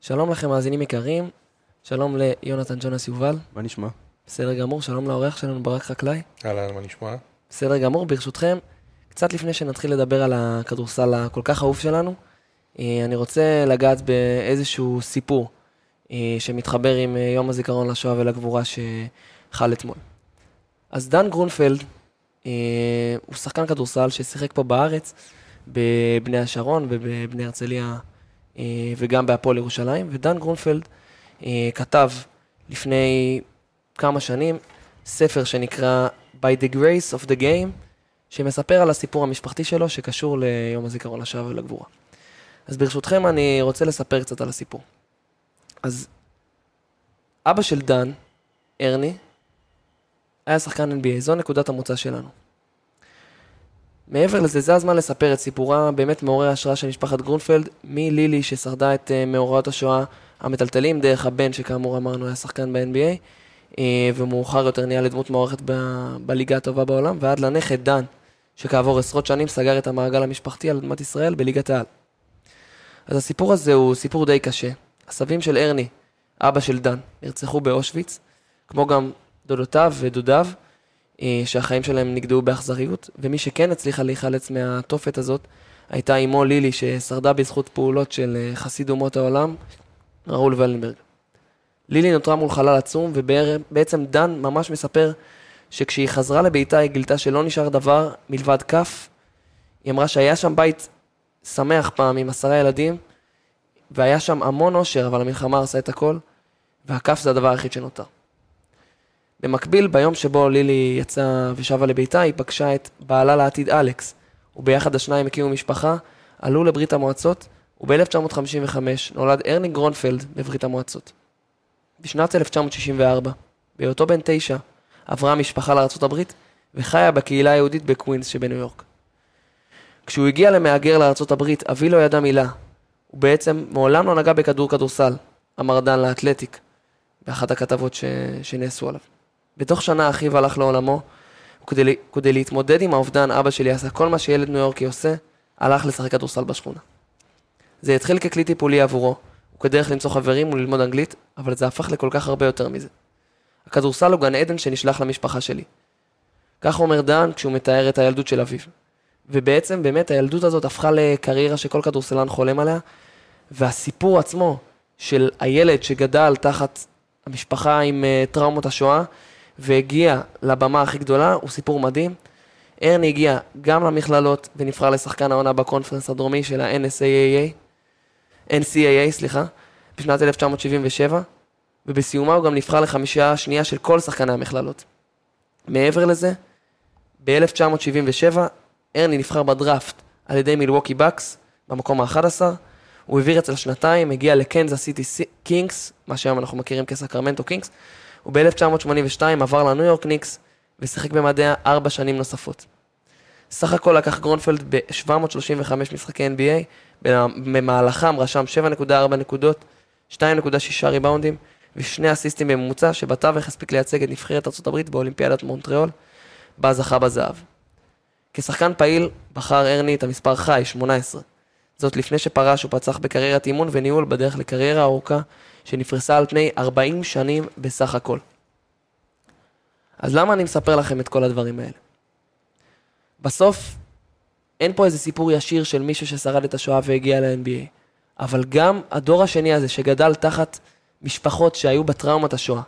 שלום לכם, מאזינים יקרים. שלום ליונתן ג'ונס יובל. מה נשמע? בסדר גמור, שלום לאורח שלנו ברק חקלאי. אהלן, מה נשמע? בסדר גמור, ברשותכם, קצת לפני שנתחיל לדבר על הכדורסל הכל כך אהוב שלנו, אה, אני רוצה לגעת באיזשהו סיפור אה, שמתחבר עם אה, יום הזיכרון לשואה ולגבורה שחל אתמול. אז דן גרונפלד הוא שחקן כדורסל ששיחק פה בארץ, בבני השרון ובבני הרצליה וגם בהפועל ירושלים, ודן גרונפלד כתב לפני כמה שנים ספר שנקרא By the Grace of the Game, שמספר על הסיפור המשפחתי שלו שקשור ליום הזיכרון לשואה ולגבורה. אז ברשותכם אני רוצה לספר קצת על הסיפור. אז אבא של דן, ארני, היה שחקן NBA, זו נקודת המוצא שלנו. מעבר לזה, זה הזמן לספר את סיפורה באמת מעורר השראה של משפחת גרונפלד, מלילי ששרדה את uh, מאורעות השואה המטלטלים, דרך הבן שכאמור אמרנו היה שחקן ב-NBA, uh, ומאוחר יותר נהיה לדמות מוערכת ב- בליגה הטובה בעולם, ועד לנכד דן, שכעבור עשרות שנים סגר את המעגל המשפחתי על אדמת ישראל בליגת העל. אז הסיפור הזה הוא סיפור די קשה. הסבים של ארני, אבא של דן, נרצחו באושוויץ, כמו גם דודותיו ודודיו, אה, שהחיים שלהם נגדעו באכזריות, ומי שכן הצליחה להיחלץ מהתופת הזאת, הייתה אמו לילי, ששרדה בזכות פעולות של אה, חסיד אומות העולם, ראול ולנברג. לילי נותרה מול חלל עצום, ובעצם דן ממש מספר שכשהיא חזרה לביתה היא גילתה שלא נשאר דבר מלבד כף. היא אמרה שהיה שם בית שמח פעם עם עשרה ילדים, והיה שם המון אושר, אבל המלחמה הרסה את הכל, והכף זה הדבר היחיד שנותר. במקביל, ביום שבו לילי יצאה ושבה לביתה, היא פגשה את בעלה לעתיד אלכס, וביחד השניים הקימו משפחה, עלו לברית המועצות, וב-1955 נולד ארני גרונפלד בברית המועצות. בשנת 1964, בהיותו בן תשע, עברה המשפחה לארה"ב וחיה בקהילה היהודית בקווינס שבניו יורק. כשהוא הגיע כמהגר לארה"ב, אבי לא ידע מילה. הוא בעצם מעולם לא נגע בכדור כדורסל, אמר דן לאתלטיק, באחת הכתבות ש... שנעשו עליו. בתוך שנה אחיו הלך לעולמו, וכדי כדי להתמודד עם האובדן, אבא שלי עשה כל מה שילד ניו יורקי עושה, הלך לשחק כדורסל בשכונה. זה התחיל ככלי טיפולי עבורו, וכדרך למצוא חברים וללמוד אנגלית, אבל זה הפך לכל כך הרבה יותר מזה. הכדורסל הוא גן עדן שנשלח למשפחה שלי. כך אומר דן כשהוא מתאר את הילדות של אביו. ובעצם באמת הילדות הזאת הפכה לקריירה שכל כדורסלן חולם עליה, והסיפור עצמו של הילד שגדל תחת המשפחה עם uh, טראומות השואה, והגיע לבמה הכי גדולה, הוא סיפור מדהים. ארני הגיע גם למכללות ונבחר לשחקן העונה בקונפרנס הדרומי של ה-NSAA, NCAA, סליחה, בשנת 1977, ובסיומה הוא גם נבחר לחמישה השנייה של כל שחקני המכללות. מעבר לזה, ב-1977 ארני נבחר בדראפט על ידי מילווקי בקס במקום ה-11, הוא העביר אצל שנתיים, הגיע לקנזס סיטי קינגס, מה שהיום אנחנו מכירים כסקרמנטו קינגס, וב-1982 עבר לניו יורק ניקס ושיחק במדיה ארבע שנים נוספות. סך הכל שיחק גרונפלד ב-735 משחקי NBA, במהלכם רשם 7.4 נקודות, 2.6 ריבאונדים ושני אסיסטים בממוצע, שבתווך הספיק לייצג את נבחרת ארה"ב באולימפיאדת מונטריאול, בה זכה בזהב. כשחקן פעיל בחר ארני את המספר חי, 18. זאת לפני שפרש ופצח בקריירת אימון וניהול בדרך לקריירה ארוכה שנפרסה על פני 40 שנים בסך הכל. אז למה אני מספר לכם את כל הדברים האלה? בסוף, אין פה איזה סיפור ישיר של מישהו ששרד את השואה והגיע ל-NBA, אבל גם הדור השני הזה שגדל תחת משפחות שהיו בטראומת השואה,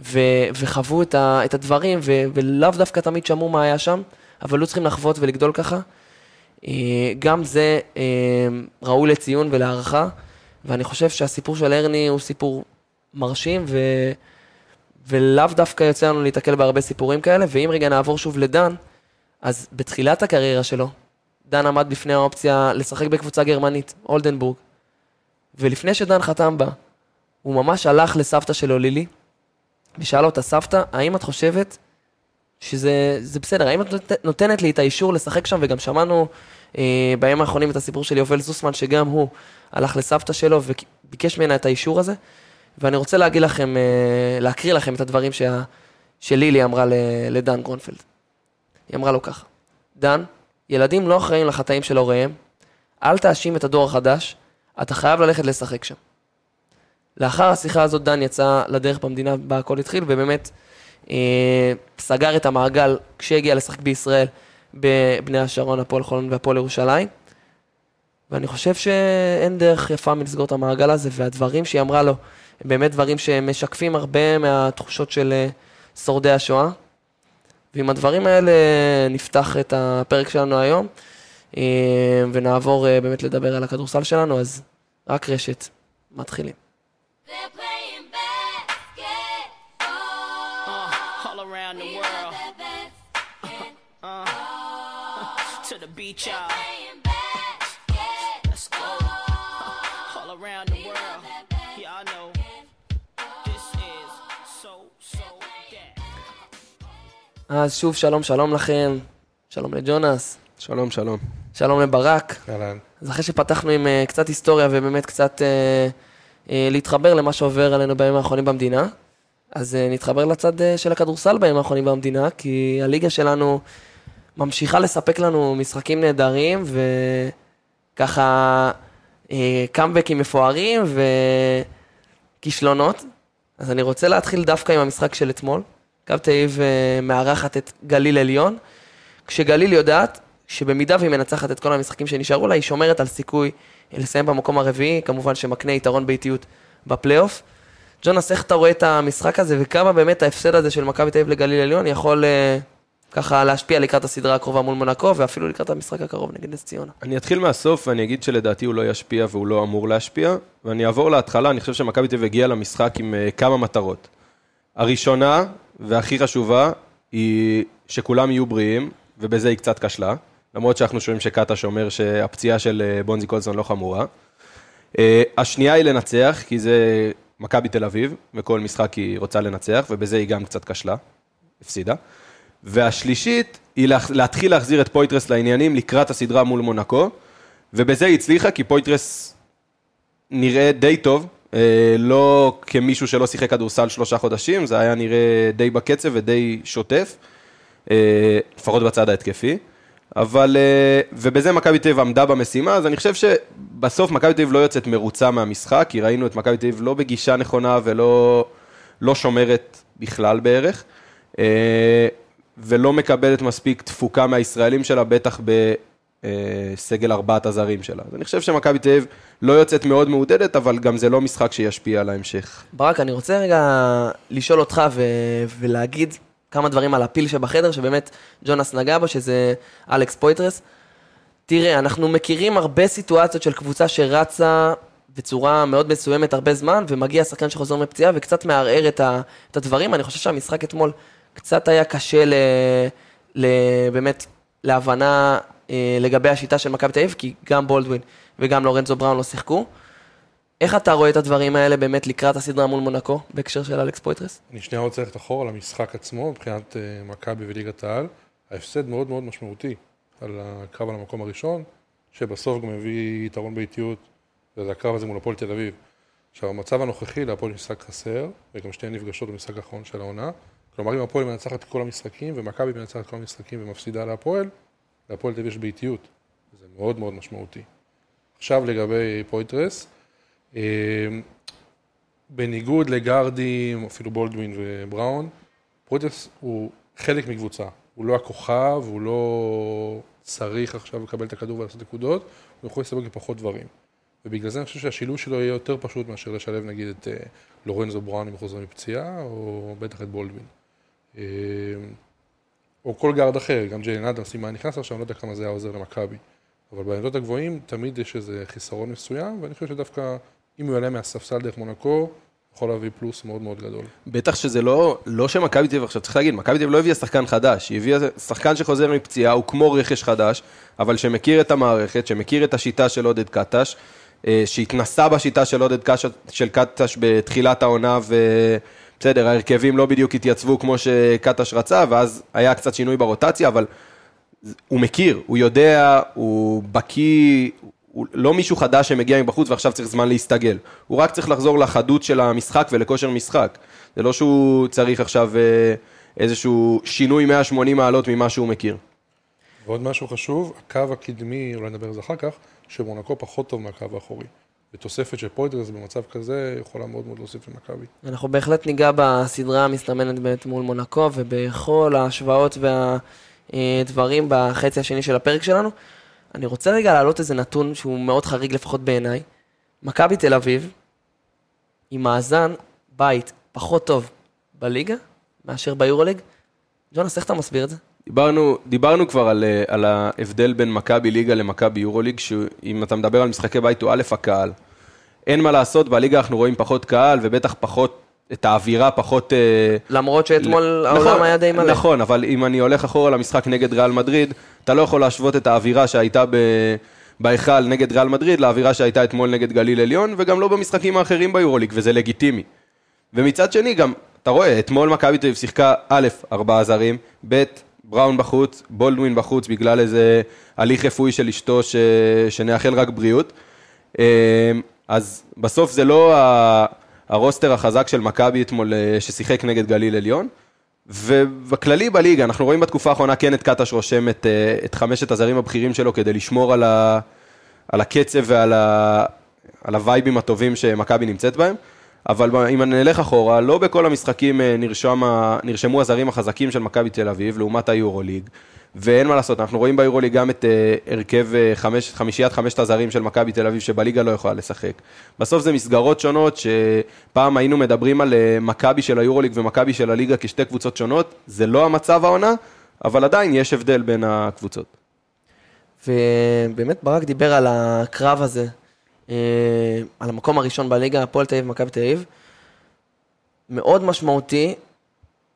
ו- וחוו את, ה- את הדברים, ו- ולאו דווקא תמיד שמעו מה היה שם, אבל לא צריכים לחוות ולגדול ככה. אה, גם זה אה, ראוי לציון ולהערכה, ואני חושב שהסיפור של הרני הוא סיפור מרשים, ו... ולאו דווקא יוצא לנו להתקל בהרבה סיפורים כאלה, ואם רגע נעבור שוב לדן, אז בתחילת הקריירה שלו, דן עמד בפני האופציה לשחק בקבוצה גרמנית, אולדנבורג, ולפני שדן חתם בה, הוא ממש הלך לסבתא שלו, לילי, ושאל אותה, סבתא, האם את חושבת שזה בסדר, האם את נותנת לי את האישור לשחק שם, וגם שמענו בימים האחרונים את הסיפור של יובל זוסמן, שגם הוא הלך לסבתא שלו וביקש ממנה את האישור הזה, ואני רוצה להגיד לכם, אה, להקריא לכם את הדברים שה, שלילי אמרה לדן גרונפלד. היא אמרה לו ככה, דן, ילדים לא אחראים לחטאים של הוריהם, אל תאשים את הדור החדש, אתה חייב ללכת לשחק שם. לאחר השיחה הזאת דן יצא לדרך במדינה בה הכל התחיל, ובאמת אה, סגר את המעגל כשהגיע לשחק בישראל בבני השרון, הפועל חולון והפועל ירושלים. ואני חושב שאין דרך יפה מלסגור את המעגל הזה, והדברים שהיא אמרה לו, הם באמת דברים שמשקפים הרבה מהתחושות של אה, שורדי השואה. ועם הדברים האלה נפתח את הפרק שלנו היום, אה, ונעבור אה, באמת לדבר על הכדורסל שלנו, אז רק רשת, מתחילים. אז שוב שלום שלום לכם, שלום לג'ונס, שלום, שלום. שלום לברק. אהלן. אז אחרי שפתחנו עם uh, קצת היסטוריה ובאמת קצת uh, uh, להתחבר למה שעובר עלינו בימים האחרונים במדינה, אז uh, נתחבר לצד uh, של הכדורסל בימים האחרונים במדינה, כי הליגה שלנו ממשיכה לספק לנו משחקים נהדרים, וככה uh, קאמבקים מפוארים וכישלונות. אז אני רוצה להתחיל דווקא עם המשחק של אתמול. קו תל אביב מארחת את גליל עליון, כשגליל יודעת שבמידה והיא מנצחת את כל המשחקים שנשארו לה, היא שומרת על סיכוי לסיים במקום הרביעי, כמובן שמקנה יתרון באיטיות בפלייאוף. ג'ונס, איך אתה רואה את המשחק הזה, וכמה באמת ההפסד הזה של מכבי תל אביב לגליל עליון יכול uh, ככה להשפיע לקראת הסדרה הקרובה מול מונקו, ואפילו לקראת המשחק הקרוב נגד נס ציונה. אני אתחיל מהסוף ואני אגיד שלדעתי הוא לא ישפיע והוא לא אמור להשפיע, ואני אעבור להתחלה, אני חושב שמכבי תל אביב הגיעה למשחק עם uh, כמה מטרות. הראשונה, והכי חשובה, היא שכולם יהיו בריאים, ובזה היא קצת כשלה, למרות שאנחנו שומעים שקטש אומר שהפציעה של אה, בונזי קולסון לא חמורה. אה, השנייה היא לנצח, כי זה מכבי תל אביב, וכל משחק היא רוצה לנצח, ובזה היא גם קצת כשלה, הפסידה. והשלישית היא לה- להתחיל להחזיר את פויטרס לעניינים לקראת הסדרה מול מונקו, ובזה היא הצליחה, כי פויטרס נראה די טוב, לא כמישהו שלא שיחק כדורסל שלושה חודשים, זה היה נראה די בקצב ודי שוטף, אה, לפחות בצד ההתקפי. אבל, אה, ובזה מכבי תל אביב עמדה במשימה, אז אני חושב שבסוף מכבי תל אביב לא יוצאת מרוצה מהמשחק, כי ראינו את מכבי תל אביב לא בגישה נכונה ולא לא שומרת בכלל בערך, אה, ולא מקבלת מספיק תפוקה מהישראלים שלה, בטח בסגל ארבעת הזרים שלה. אז אני חושב שמכבי תל אביב לא יוצאת מאוד מעודדת, אבל גם זה לא משחק שישפיע על ההמשך. ברק, אני רוצה רגע לשאול אותך ו- ולהגיד כמה דברים על הפיל שבחדר, שבאמת ג'ונס נגע בו, שזה אלכס פויטרס. תראה, אנחנו מכירים הרבה סיטואציות של קבוצה שרצה בצורה מאוד מסוימת הרבה זמן, ומגיע שחקן שחוזר מפציעה וקצת מערער את, ה- את הדברים. אני חושב שהמשחק אתמול קצת היה קשה ל... ל... באמת להבנה אה, לגבי השיטה של מכבי תל אביב, כי גם בולדווין וגם לורנזו בראון לא שיחקו. איך אתה רואה את הדברים האלה באמת לקראת הסדרה מול מונקו, בהקשר של אלכס פויטרס? אני שנייה רוצה ללכת אחורה למשחק עצמו, מבחינת אה, מכבי וליגת העל. ההפסד מאוד מאוד משמעותי על הקרב על המקום הראשון, שבסוף גם הביא יתרון באיטיות, וזה הקרב הזה מול הפועל תל אביב. עכשיו, המצב הנוכחי, להפועל משחק חסר, וגם שתיהן נפגשות במשחק האחרון של העונה. כלומר, אם הפועל מנצחת כל המשחקים, ומכבי מנצחת כל המשחקים ומפסידה להפועל, להפועל תל אביב יש ביתיות. זה מאוד מאוד משמעותי. עכשיו לגבי פויטרס, אה, בניגוד לגרדים, אפילו בולדווין ובראון, פויטרס הוא חלק מקבוצה. הוא לא הכוכב, הוא לא צריך עכשיו לקבל את הכדור ולעשות נקודות, הוא יכול לספק בפחות דברים. ובגלל זה אני חושב שהשילוב שלו יהיה יותר פשוט מאשר לשלב נגיד את אה, לורנזו בראון אם חוזר מפציעה, או בטח את בולדווין. או כל גארד אחר, גם ג'יילן אדמס, אם היה נכנס עכשיו, אני לא יודע כמה זה היה עוזר למכבי. אבל בעמדות הגבוהים תמיד יש איזה חיסרון מסוים, ואני חושב שדווקא אם הוא יעלה מהספסל דרך מונקו, יכול להביא פלוס מאוד מאוד גדול. בטח שזה לא, לא שמכבי תל אביב, עכשיו צריך להגיד, מכבי תל לא הביאה שחקן חדש, היא הביאה שחקן שחוזר מפציעה, הוא כמו רכש חדש, אבל שמכיר את המערכת, שמכיר את השיטה של עודד קטש, אה, שהתנסה בשיטה של עודד קטש, של קטש בתחילת העונה, ובסדר, ההרכבים לא בדיוק התייצבו כמו שקטש רצה, ואז היה קצת שינוי ברוטציה, אבל הוא מכיר, הוא יודע, הוא בקיא, הוא לא מישהו חדש שמגיע מבחוץ ועכשיו צריך זמן להסתגל. הוא רק צריך לחזור לחדות של המשחק ולכושר משחק. זה לא שהוא צריך עכשיו אה, איזשהו שינוי 180 מעלות ממה שהוא מכיר. ועוד משהו חשוב, הקו הקדמי, אולי נדבר על זה אחר כך, שמונקו פחות טוב מהקו האחורי. ותוספת של פויטרס במצב כזה יכולה מאוד מאוד להוסיף למכבי. אנחנו בהחלט ניגע בסדרה המסתמנת באמת מול מונקו, ובכל ההשוואות והדברים בחצי השני של הפרק שלנו. אני רוצה רגע להעלות איזה נתון שהוא מאוד חריג לפחות בעיניי. מכבי תל אביב, עם מאזן בית פחות טוב בליגה מאשר ביורוליג. ג'ונס, איך אתה מסביר את זה? דיברנו, דיברנו כבר על, אה, על ההבדל בין מכבי ליגה למכבי יורוליג, שאם אתה מדבר על משחקי בית הוא א', הקהל. אין מה לעשות, בליגה אנחנו רואים פחות קהל, ובטח פחות, את האווירה פחות... אה, למרות שאתמול נכון, העולם היה די מלא. נכון, אבל אם אני הולך אחורה למשחק נגד ריאל מדריד, אתה לא יכול להשוות את האווירה שהייתה ב... בהיכל נגד ריאל מדריד לאווירה שהייתה אתמול נגד גליל עליון, וגם לא במשחקים האחרים ביורוליג, וזה לגיטימי. ומצד שני גם, אתה רואה, אתמול מכבי תל אביב שיחקה א', ארבעה זרים, ב', בראון בחוץ, בולדווין בחוץ בגלל איזה הליך רפואי של אשתו ש... שנאחל רק בריאות. אמ, אז בסוף זה לא ה- הרוסטר החזק של מכבי אתמול אה, ששיחק נגד גליל עליון. ובכללי בליגה, אנחנו רואים בתקופה האחרונה כן את קטש רושם את, אה, את חמשת הזרים הבכירים שלו כדי לשמור על, ה, על הקצב ועל ה, על הווייבים הטובים שמכבי נמצאת בהם. אבל אם נלך אחורה, לא בכל המשחקים אה, נרשם, נרשמו הזרים החזקים של מכבי תל אביב לעומת היורוליג. ואין מה לעשות, אנחנו רואים ביורוליג גם את אה, הרכב אה, חמש, חמישיית חמשת הזרים של מכבי תל אביב שבליגה לא יכולה לשחק. בסוף זה מסגרות שונות, שפעם היינו מדברים על אה, מכבי של היורוליג ומכבי של הליגה כשתי קבוצות שונות, זה לא המצב העונה, אבל עדיין יש הבדל בין הקבוצות. ובאמת ברק דיבר על הקרב הזה, על המקום הראשון בליגה, הפועל תל אביב ומכבי תל אביב. מאוד משמעותי,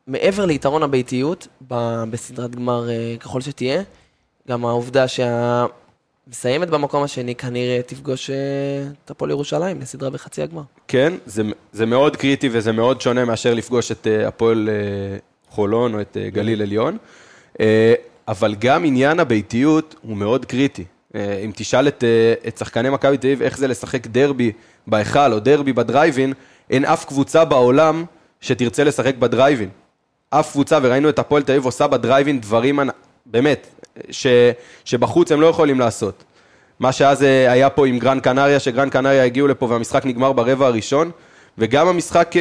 מעבר ליתרון הביתיות בסדרת גמר אה, ככל שתהיה, גם העובדה שהמסיימת במקום השני כנראה תפגוש אה, את הפועל ירושלים לסדרה בחצי הגמר. כן, זה, זה מאוד קריטי וזה מאוד שונה מאשר לפגוש את אה, הפועל אה, חולון או את אה, גליל עליון. אה, אבל גם עניין הביתיות הוא מאוד קריטי. אה, אם תשאל את, אה, את שחקני מכבי תל אביב איך זה לשחק דרבי בהיכל או דרבי בדרייבין, אין אף קבוצה בעולם שתרצה לשחק בדרייבין. אף קבוצה, וראינו את הפועל תל אביב עושה בדרייבין דברים, באמת, ש, שבחוץ הם לא יכולים לעשות. מה שאז אה, היה פה עם גרן קנריה, שגרן קנריה הגיעו לפה והמשחק נגמר ברבע הראשון, וגם המשחק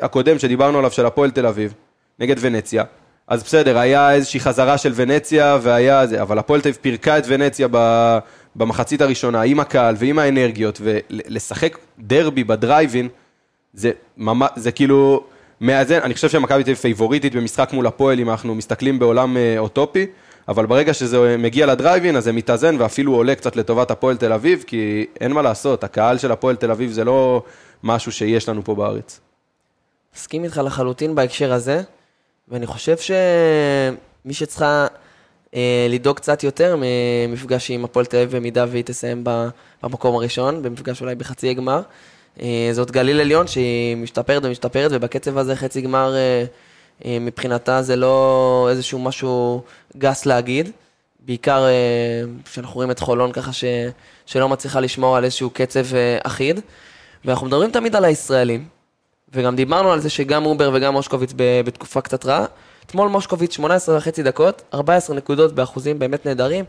הקודם שדיברנו עליו של הפועל תל אביב, נגד ונציה. אז בסדר, היה איזושהי חזרה של ונציה, והיה זה, אבל הפועל תל אביב פירקה את ונציה ב, במחצית הראשונה, עם הקהל ועם האנרגיות, ולשחק דרבי בדרייבין, זה, ממש, זה כאילו מאזן, אני חושב שמכבי תל אביב פייבוריטית במשחק מול הפועל, אם אנחנו מסתכלים בעולם אה, אוטופי, אבל ברגע שזה מגיע לדרייבין, אז זה מתאזן ואפילו עולה קצת לטובת הפועל תל אביב, כי אין מה לעשות, הקהל של הפועל תל אביב זה לא משהו שיש לנו פה בארץ. מסכים איתך לחלוטין בהקשר הזה, ואני חושב שמי שצריכה אה, לדאוג קצת יותר ממפגש עם הפועל תל אביב, במידה והיא תסיים במקום הראשון, במפגש אולי בחצי הגמר, אה, זאת גליל עליון שהיא משתפרת ומשתפרת, ובקצב הזה חצי גמר אה, אה, מבחינתה זה לא איזשהו משהו גס להגיד. בעיקר אה, כשאנחנו רואים את חולון ככה ש, שלא מצליחה לשמור על איזשהו קצב אה, אחיד. ואנחנו מדברים תמיד על הישראלים, וגם דיברנו על זה שגם אובר וגם מושקוביץ בתקופה קצת רעה. אתמול מושקוביץ 18 וחצי דקות, 14 נקודות באחוזים באמת נהדרים,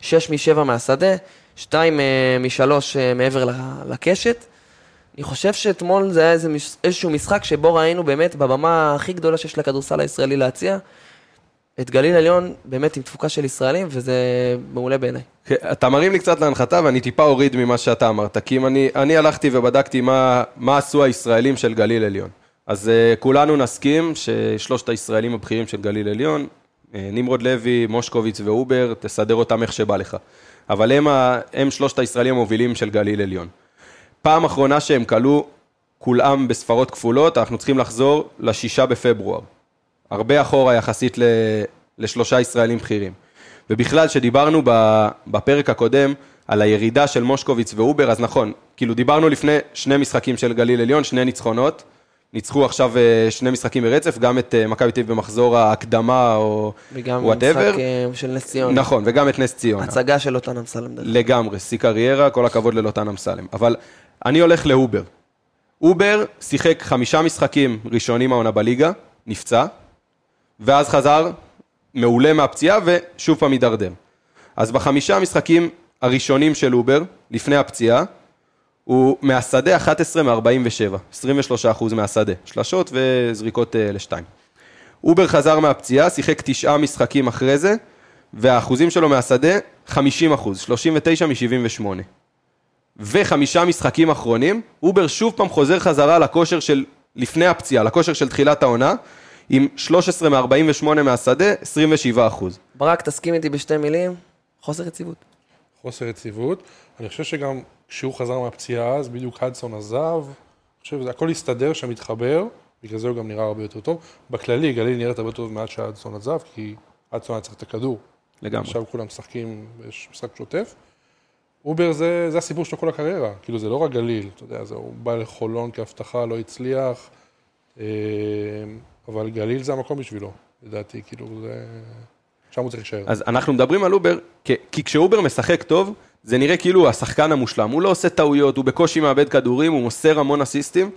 6 מ-7 מהשדה, 2 מ-3 מעבר ל- לקשת. אני חושב שאתמול זה היה איזשהו משחק שבו ראינו באמת בבמה הכי גדולה שיש לכדורסל הישראלי להציע, את גליל עליון באמת עם תפוקה של ישראלים, וזה מעולה בעיניי. כן, אתה מרים לי קצת להנחתה ואני טיפה אוריד ממה שאתה אמרת, כי אם אני, אני הלכתי ובדקתי מה, מה עשו הישראלים של גליל עליון. אז uh, כולנו נסכים ששלושת הישראלים הבכירים של גליל עליון, uh, נמרוד לוי, מושקוביץ ואובר, תסדר אותם איך שבא לך. אבל הם, ה, הם שלושת הישראלים המובילים של גליל עליון. פעם אחרונה שהם כלו כולם בספרות כפולות, אנחנו צריכים לחזור לשישה בפברואר. הרבה אחורה יחסית ל, לשלושה ישראלים בכירים. ובכלל, שדיברנו בפרק הקודם על הירידה של מושקוביץ ואובר, אז נכון, כאילו דיברנו לפני שני משחקים של גליל עליון, שני ניצחונות. ניצחו עכשיו אה, שני משחקים ברצף, גם את אה, מכבי תל אביב במחזור הקודם או whatever. משחק אה, של נס ציונה. נכון, וגם את נס ציונה. הצגה של לוטן אמסלם. לגמרי, שיא קריירה, כל הכבוד ללוטן אמסלם. אבל אני הולך לאובר. אובר שיחק חמישה משחקים ראשונים העונה בליגה, נפצע, ואז חזר מעולה מהפציעה ושוב פעם הידרדר. אז בחמישה המשחקים הראשונים של אובר, לפני הפציעה, הוא מהשדה 11 מ-47, 23 אחוז מהשדה, שלשות וזריקות אה, לשתיים. אובר חזר מהפציעה, שיחק תשעה משחקים אחרי זה, והאחוזים שלו מהשדה 50 אחוז, 39 מ-78. וחמישה משחקים אחרונים, אובר שוב פעם חוזר חזרה לכושר של לפני הפציעה, לכושר של תחילת העונה, עם 13 מ-48 מהשדה, 27 אחוז. ברק, תסכים איתי בשתי מילים, חוסר יציבות. חוסר יציבות. אני חושב שגם כשהוא חזר מהפציעה אז, בדיוק הדסון עזב. אני חושב שזה הכל הסתדר שם, התחבר, בגלל זה הוא גם נראה הרבה יותר טוב. בכללי, גליל נראית הרבה יותר טוב מאז שהדסון עזב, כי הדסון היה צריך את הכדור. לגמרי. עכשיו כולם משחקים במשחק שוטף. אובר זה, זה הסיפור שלו כל הקריירה, כאילו זה לא רק גליל, אתה יודע, זה, הוא בא לחולון כהבטחה, לא הצליח, אה, אבל גליל זה המקום בשבילו, לדעתי, כאילו זה... שם הוא צריך להישאר. אז אנחנו מדברים על אובר, כי, כי כשאובר משחק טוב, זה נראה כאילו הוא השחקן המושלם. הוא לא עושה טעויות, הוא בקושי מאבד כדורים, הוא מוסר המון אסיסטים,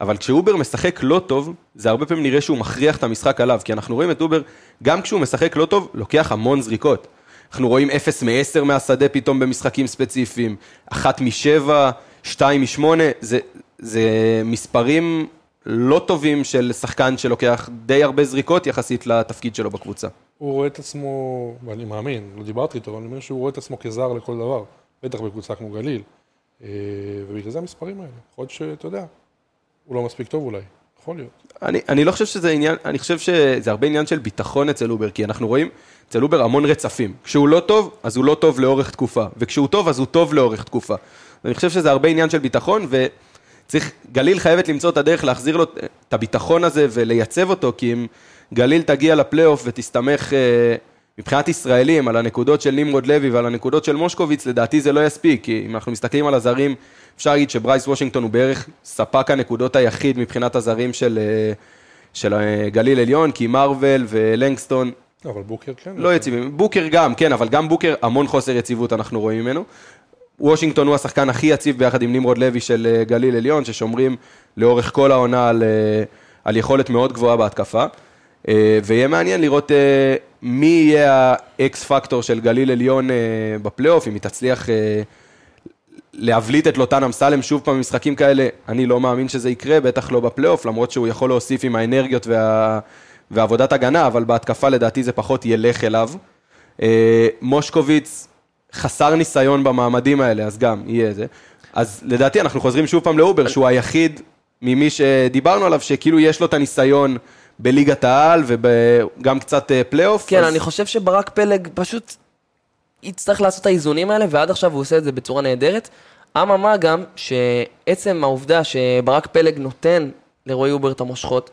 אבל כשאובר משחק לא טוב, זה הרבה פעמים נראה שהוא מכריח את המשחק עליו, כי אנחנו רואים את אובר, גם כשהוא משחק לא טוב, לוקח המון זריקות. אנחנו רואים 0 מ-10 מהשדה פתאום במשחקים ספציפיים, 1 מ-7, 2 מ-8, זה, זה מספרים לא טובים של שחקן שלוקח די הרבה זריקות יחסית לתפקיד שלו בקבוצה. הוא רואה את עצמו, ואני מאמין, לא דיברתי איתו, אבל אני אומר שהוא רואה את עצמו כזר לכל דבר, בטח בקבוצה כמו גליל. אה, ובגלל זה המספרים האלה. יכול להיות שאתה יודע, הוא לא מספיק טוב אולי, יכול להיות. אני, אני לא חושב שזה עניין, אני חושב שזה הרבה עניין של ביטחון אצל אובר, כי אנחנו רואים אצל אובר המון רצפים. כשהוא לא טוב, אז הוא לא טוב לאורך תקופה, וכשהוא טוב, אז הוא טוב לאורך תקופה. אני חושב שזה הרבה עניין של ביטחון, וצריך, גליל חייבת למצוא את הדרך להחזיר לו את הביטחון הזה ולייצב אותו, כי אם גליל תגיע לפלייאוף ותסתמך אה, מבחינת ישראלים על הנקודות של נמרוד לוי ועל הנקודות של מושקוביץ, לדעתי זה לא יספיק, כי אם אנחנו מסתכלים על הזרים, אפשר להגיד שברייס וושינגטון הוא בערך ספק הנקודות היחיד מבחינת הזרים של, אה, של אה, גליל עליון, כי מרוויל ולנגסטון לא, אבל בוקר כן. לא יציבים. בוקר גם, כן, אבל גם בוקר, המון חוסר יציבות אנחנו רואים ממנו. וושינגטון הוא השחקן הכי יציב ביחד עם נמרוד לוי של אה, גליל עליון, ששומרים לאורך כל העונה על, אה, על יכולת מאוד גבוהה בהתקפה. אה, ויהיה מעניין לראות מי יהיה ה X factor של גליל עליון בפלייאוף, אם היא תצליח להבליט את לוטן אמסלם שוב פעם במשחקים כאלה, אני לא מאמין שזה יקרה, בטח לא בפלייאוף, למרות שהוא יכול להוסיף עם האנרגיות וה... ועבודת הגנה, אבל בהתקפה לדעתי זה פחות ילך אליו. מושקוביץ חסר ניסיון במעמדים האלה, אז גם יהיה זה. אז לדעתי אנחנו חוזרים שוב פעם לאובר, שהוא היחיד ממי שדיברנו עליו, שכאילו יש לו את הניסיון בליגת העל וגם קצת אה, פלייאוף. כן, אז- אני חושב שברק פלג פשוט יצטרך לעשות את האיזונים האלה, ועד עכשיו הוא עושה את זה בצורה נהדרת. אממה גם, שעצם העובדה שברק פלג נותן לרועי אובר את המושכות,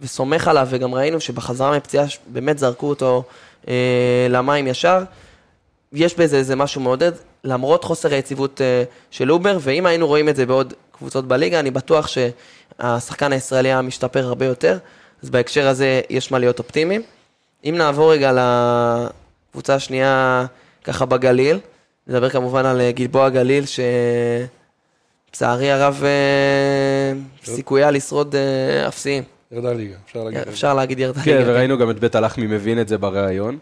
וסומך עליו, וגם ראינו שבחזרה מפציעה באמת זרקו אותו אה, למים ישר, יש בזה איזה משהו מעודד, למרות חוסר היציבות אה, של אובר, ואם היינו רואים את זה בעוד קבוצות בליגה, אני בטוח שהשחקן הישראלי היה משתפר הרבה יותר, אז בהקשר הזה יש מה להיות אופטימיים. אם נעבור רגע לקבוצה השנייה, ככה בגליל, נדבר כמובן על אה, גלבוע גליל, שלצערי הרב אה, סיכויה לשרוד אפסיים. ירדה ליגה, אפשר להגיד. אפשר להגיד ירדה כן, ליגה. וראינו גם את בית הלחמי מבין את זה בריאיון.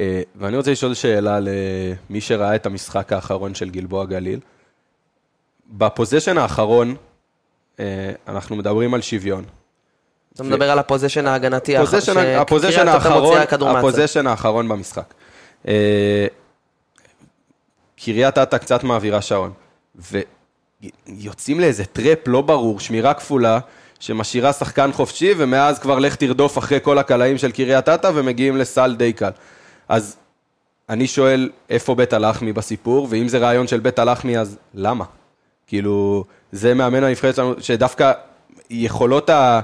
אה, ואני רוצה לשאול שאלה למי שראה את המשחק האחרון של גלבוע גליל. בפוזיישן האחרון, אה, אנחנו מדברים על שוויון. אתה מדבר על הפוזיישן ההגנתי, הפוזיישן- שקריית הפוזיישן האחרון. הפוזיישן האחרון במשחק. אה, קריית אתא קצת מעבירה שעון, ויוצאים לאיזה trap לא ברור, שמירה כפולה, שמשאירה שחקן חופשי, ומאז כבר לך תרדוף אחרי כל הקלעים של קריית אתא, ומגיעים לסל די קל. אז אני שואל, איפה בית הלחמי בסיפור, ואם זה רעיון של בית הלחמי, אז למה? כאילו, זה מאמן הנבחרת שלנו, שדווקא יכולות ה...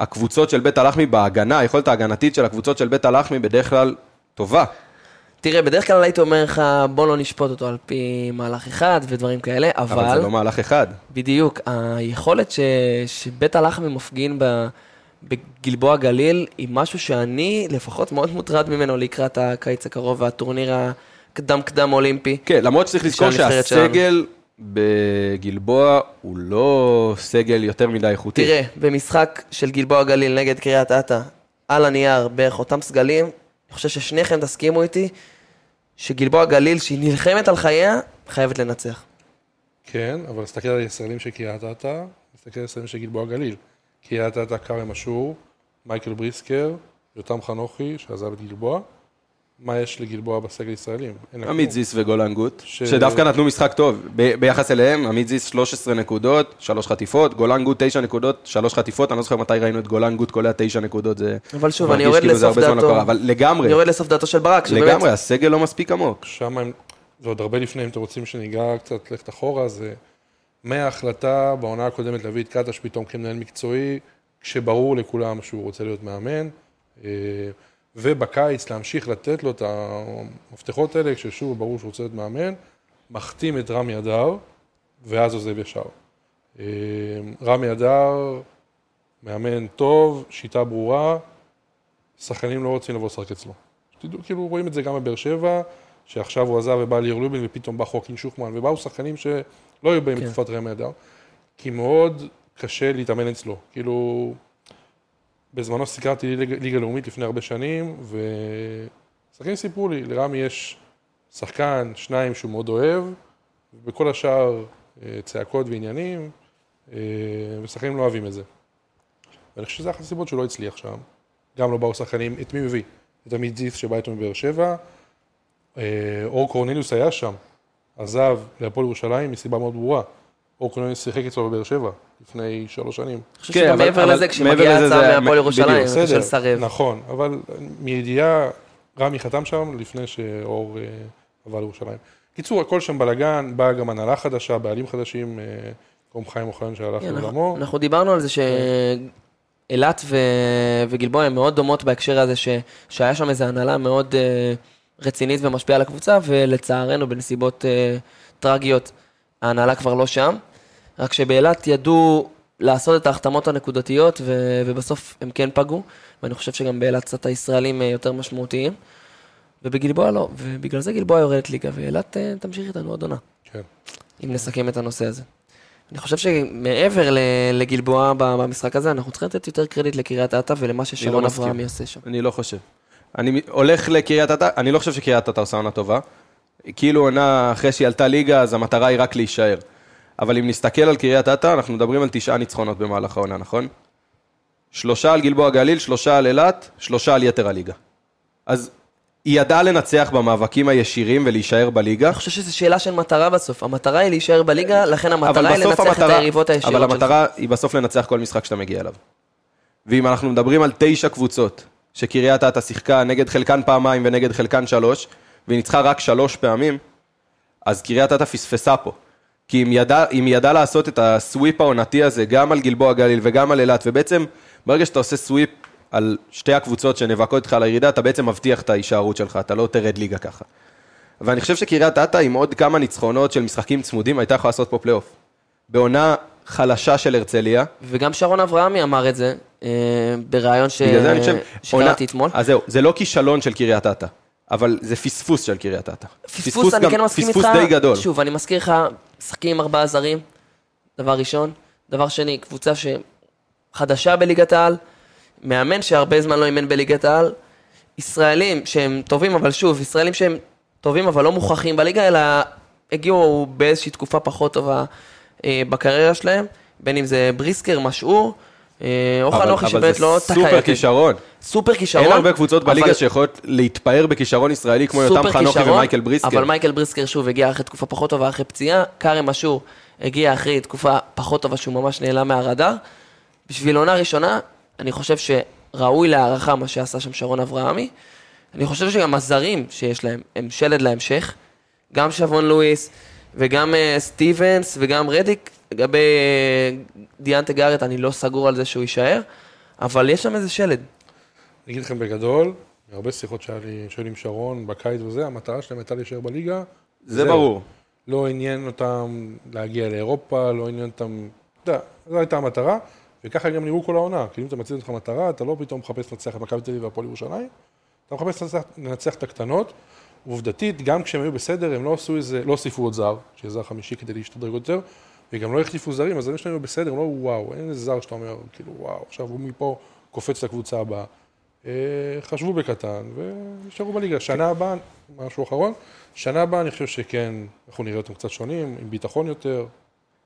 הקבוצות של בית הלחמי בהגנה, היכולת ההגנתית של הקבוצות של בית הלחמי בדרך כלל טובה. תראה, בדרך כלל הייתי אומר לך, בוא לא נשפוט אותו על פי מהלך אחד ודברים כאלה, אבל, אבל זה לא מהלך אחד. בדיוק, היכולת ש... שבית הלחמי מפגין ב... בגלבוע גליל, היא משהו שאני לפחות מאוד מוטרד ממנו לקראת הקיץ הקרוב והטורניר הקדם קדם אולימפי. כן, למרות שצריך לזכור. שהסגל בגלבוע הוא לא סגל יותר מדי איכותי. תראה, במשחק של גלבוע גליל נגד קריית אתא, על הנייר, בערך אותם סגלים, אני חושב ששניכם תסכימו איתי, שגלבוע גליל, שהיא נלחמת על חייה, חייבת לנצח. כן, אבל תסתכל על הישראלים של קריית אתא, תסתכל על הישראלים של גלבוע גליל. קריית אתא, כרם אשור, מייקל בריסקר, יותם חנוכי, שעזב את גלבוע. מה יש לגלבוע בסגל ישראלים? עמית. זיס וגולן גוט, ש- שדווקא נתנו משחק טוב. ב- ביחס אליהם, עמית זיס 13 נקודות, 3 חטיפות, גולן גוט 9 נקודות, 3 חטיפות, אני לא זוכר מתי ראינו את גולן גוט קולע 9 נקודות, זה... אבל שוב, אני יורד כאילו לסוף לא דעתו. קרה, אבל לגמרי, אני יורד לסוף דעתו של ברק, שבאמת, לגמרי, הסגל לא מספיק עמוק. שם הם, זה עוד הרבה לפני, אם אתם רוצים שניגע קצת, ללכת אחורה, זה מההחלטה בעונה הקודמת להביא את קטש פתאום כמנהל מקצועי, כשברור לכולם שהוא רוצה להיות מאמן, אה, ובקיץ להמשיך לתת לו את המפתחות האלה, כששוב ברור שהוא רוצה להיות מאמן, מחתים את רמי אדר, ואז עוזב ישר. אה, רמי אדר, מאמן טוב, שיטה ברורה, שחקנים לא רוצים לבוא לשחק אצלו. שתדעו, כאילו רואים את זה גם בבאר שבע, שעכשיו הוא עזב ובא ליר לובין ופתאום בא חוקין שוחמן, ובאו שחקנים שלא היו באים כן. בתקופת רמי אדר, כי מאוד קשה להתאמן אצלו. כאילו, בזמנו סיקרתי ליגה, ליגה לאומית לפני הרבה שנים, ושחקנים סיפרו לי, לרמי יש שחקן, שניים שהוא מאוד אוהב, ובכל השאר אה, צעקות ועניינים, אה, ושחקנים לא אוהבים את זה. ואני חושב שזה אחת הסיבות שהוא לא הצליח שם. גם לא באו שחקנים, את מי הביא? את עמית זיס שבא איתו מבאר שבע, אה, אור קורנליוס היה שם, עזב להפועל ירושלים מסיבה מאוד ברורה. אור קורנליוס שיחק אצלו בבאר שבע לפני שלוש שנים. אני חושב כן, שגם אבל- מעבר לזה, כשמגיעה לזה הצעה זה- מהפועל ירושלים, בדיוק, קשה לסרב. נכון, אבל מידיעה, רמי חתם שם לפני שאור אה, עבר לירושלים. קיצור, הכל שם בלאגן, באה גם הנהלה חדשה, בעלים חדשים, אה, קוראים חיים אוחיון שהלך כן, אנחנו- לעולמו. אנחנו דיברנו על זה שאילת. וגלבוע הן מאוד דומות בהקשר הזה. שהיה שם איזו הנהלה מאוד אה, רצינית ומשפיעה על הקבוצה, ולצערנו בנסיבות אה, טרגיות ההנהלה כבר לא שם. רק שבאילת ידעו לעשות את ההחתמות הנקודתיות, ו... ובסוף הם כן פגעו, ואני חושב שגם באילת קצת הישראלים אה, יותר משמעותיים. ובגלבוע לא, ובגלל זה גלבוע יורדת ליגה, ואילת אה, תמשיך איתנו עוד עונה. כן. אם נסכם את הנושא הזה. אני חושב שמעבר לגלבוע במשחק הזה, אנחנו צריכים לתת יותר קרדיט לקריית אתא ולמה ששרון לא מסכים. אברהמי עושה שם. אני לא חושב. אני הולך לקריית אתא, אני לא חושב שקריית אתא עושה עונה טובה. כאילו עונה אחרי שהיא עלתה ליגה, אז המטרה היא רק להישאר. אבל אם נסתכל על קריית אתא, אנחנו מדברים על תשעה ניצחונות במהלך העונה, נכון? שלושה על גלבוע גליל, שלושה על אילת, שלושה על יתר הליגה. אז היא ידעה לנצח במאבקים הישירים ולהישאר בליגה. אני חושב שזו שאלה של מטרה בסוף. המטרה היא להישאר בליגה, לכן אבל המטרה היא לנצח את המטרה, היריבות הישירות אבל שלך. המטרה היא בסוף לנצח כל משחק שאתה מגיע אליו. ואם אנחנו מדברים על תשע קבוצות, שקריית אתא שיחקה נגד חלקן פעמיים ונגד חלקן שלוש, והיא ניצחה רק שלוש פעמים, אז קריית אתא פספסה פה. כי אם ידע, אם ידעה לעשות את ה sweep העונתי הזה, גם על גלבוע גליל וגם על אילת, ובעצם ברגע שאתה עושה sweep על שתי הקבוצות שנאבקות איתך על הירידה, אתה בעצם מבטיח את ההישארות שלך, אתה לא תרד ליגה ככה. ואני חושב שקריית אתא עם עוד כמה ניצחונות של משחקים צמודים, הייתה יכולה לעשות פה פלייאוף. בעונה חלשה של הרצליה, וגם שרון אברהמי אמר את זה בריאיון ש... בגלל זה אני חושב... שקראתי אתמול. אז זהו, זה לא כישלון של קריית אתא, אבל זה פספוס של קריית אתא. פספוס, אני גם- כן מסכים איתך. פספוס די גדול. שוב, אני מזכיר לך, משחקים עם ארבעה זרים, דבר ראשון. דבר שני, קבוצה שחדשה בליגת העל, מאמן שהרבה זמן לא אימן בליגת העל, ישראלים שהם טובים, אבל שוב, ישראלים שהם טובים אבל לא מוכרחים בליגה, אלא הגיעו באיזושהי תקופה פחות טובה אה, בקריירה שלהם, בין אם זה בריסקר, משעור, אה, או אבל- חנוכי אבל שבאמת זה לא תקע סופר יותר. כישרון. סופר כישרון. אין הרבה קבוצות בליגה אבל- שיכולות להתפאר בכישרון ישראלי כמו יותם סופר חנוכי ומייקל בריסקר. אבל מייקל בריסקר שוב הגיע אחרי תקופה פחות טובה, אחרי פציעה. כרם אשור הגיע אחרי תקופה פחות טובה שהוא ממש נעלם מהרדאר. בשביל עונה ראשונה, אני חושב שראוי להערכה מה שעשה שם שרון אברהמי. אני חושב שגם הזרים שיש להם, הם שלד להמשך. גם שבון לואיס וגם אה, סטיבנס וגם רדיק. לגבי אה, דיאנטה גארט, אני לא סגור על זה שהוא יישאר, אבל יש שם איזה שלד. אני אגיד לכם בגדול, הרבה שיחות שהיה לי, שהיו לי עם שרון בקיץ וזה, המטרה שלהם הייתה להישאר בליגה. זה זהו. ברור. לא עניין אותם להגיע לאירופה, לא עניין אותם, אתה יודע, זו הייתה המטרה, וככה גם נראו כל העונה. כאילו אם אתה מציב לך מטרה, אתה לא פתאום מחפש לנצח את מכבי תל אביב והפועל ירושלים, אתה מחפש לנצח, לנצח את הקטנות. עובדתית, גם כשהם היו בסדר, הם לא עשו איזה, לא הוסיפו עוד זר, שיהיה זר חמישי כדי להשתדרג יותר, וגם לא החליפו זרים, הזרים שלהם היו בסדר, לא וואו, אין איזה זר שאתה אומר, כאילו וואו, עכשיו הוא מפה קופץ לקבוצה הבאה. אה, חשבו בקטן ונשארו בליגה. שנה הבאה, משהו אחרון, שנה הבאה אני חושב שכן, אנחנו נראה אותם קצת שונים, עם ביטחון יותר.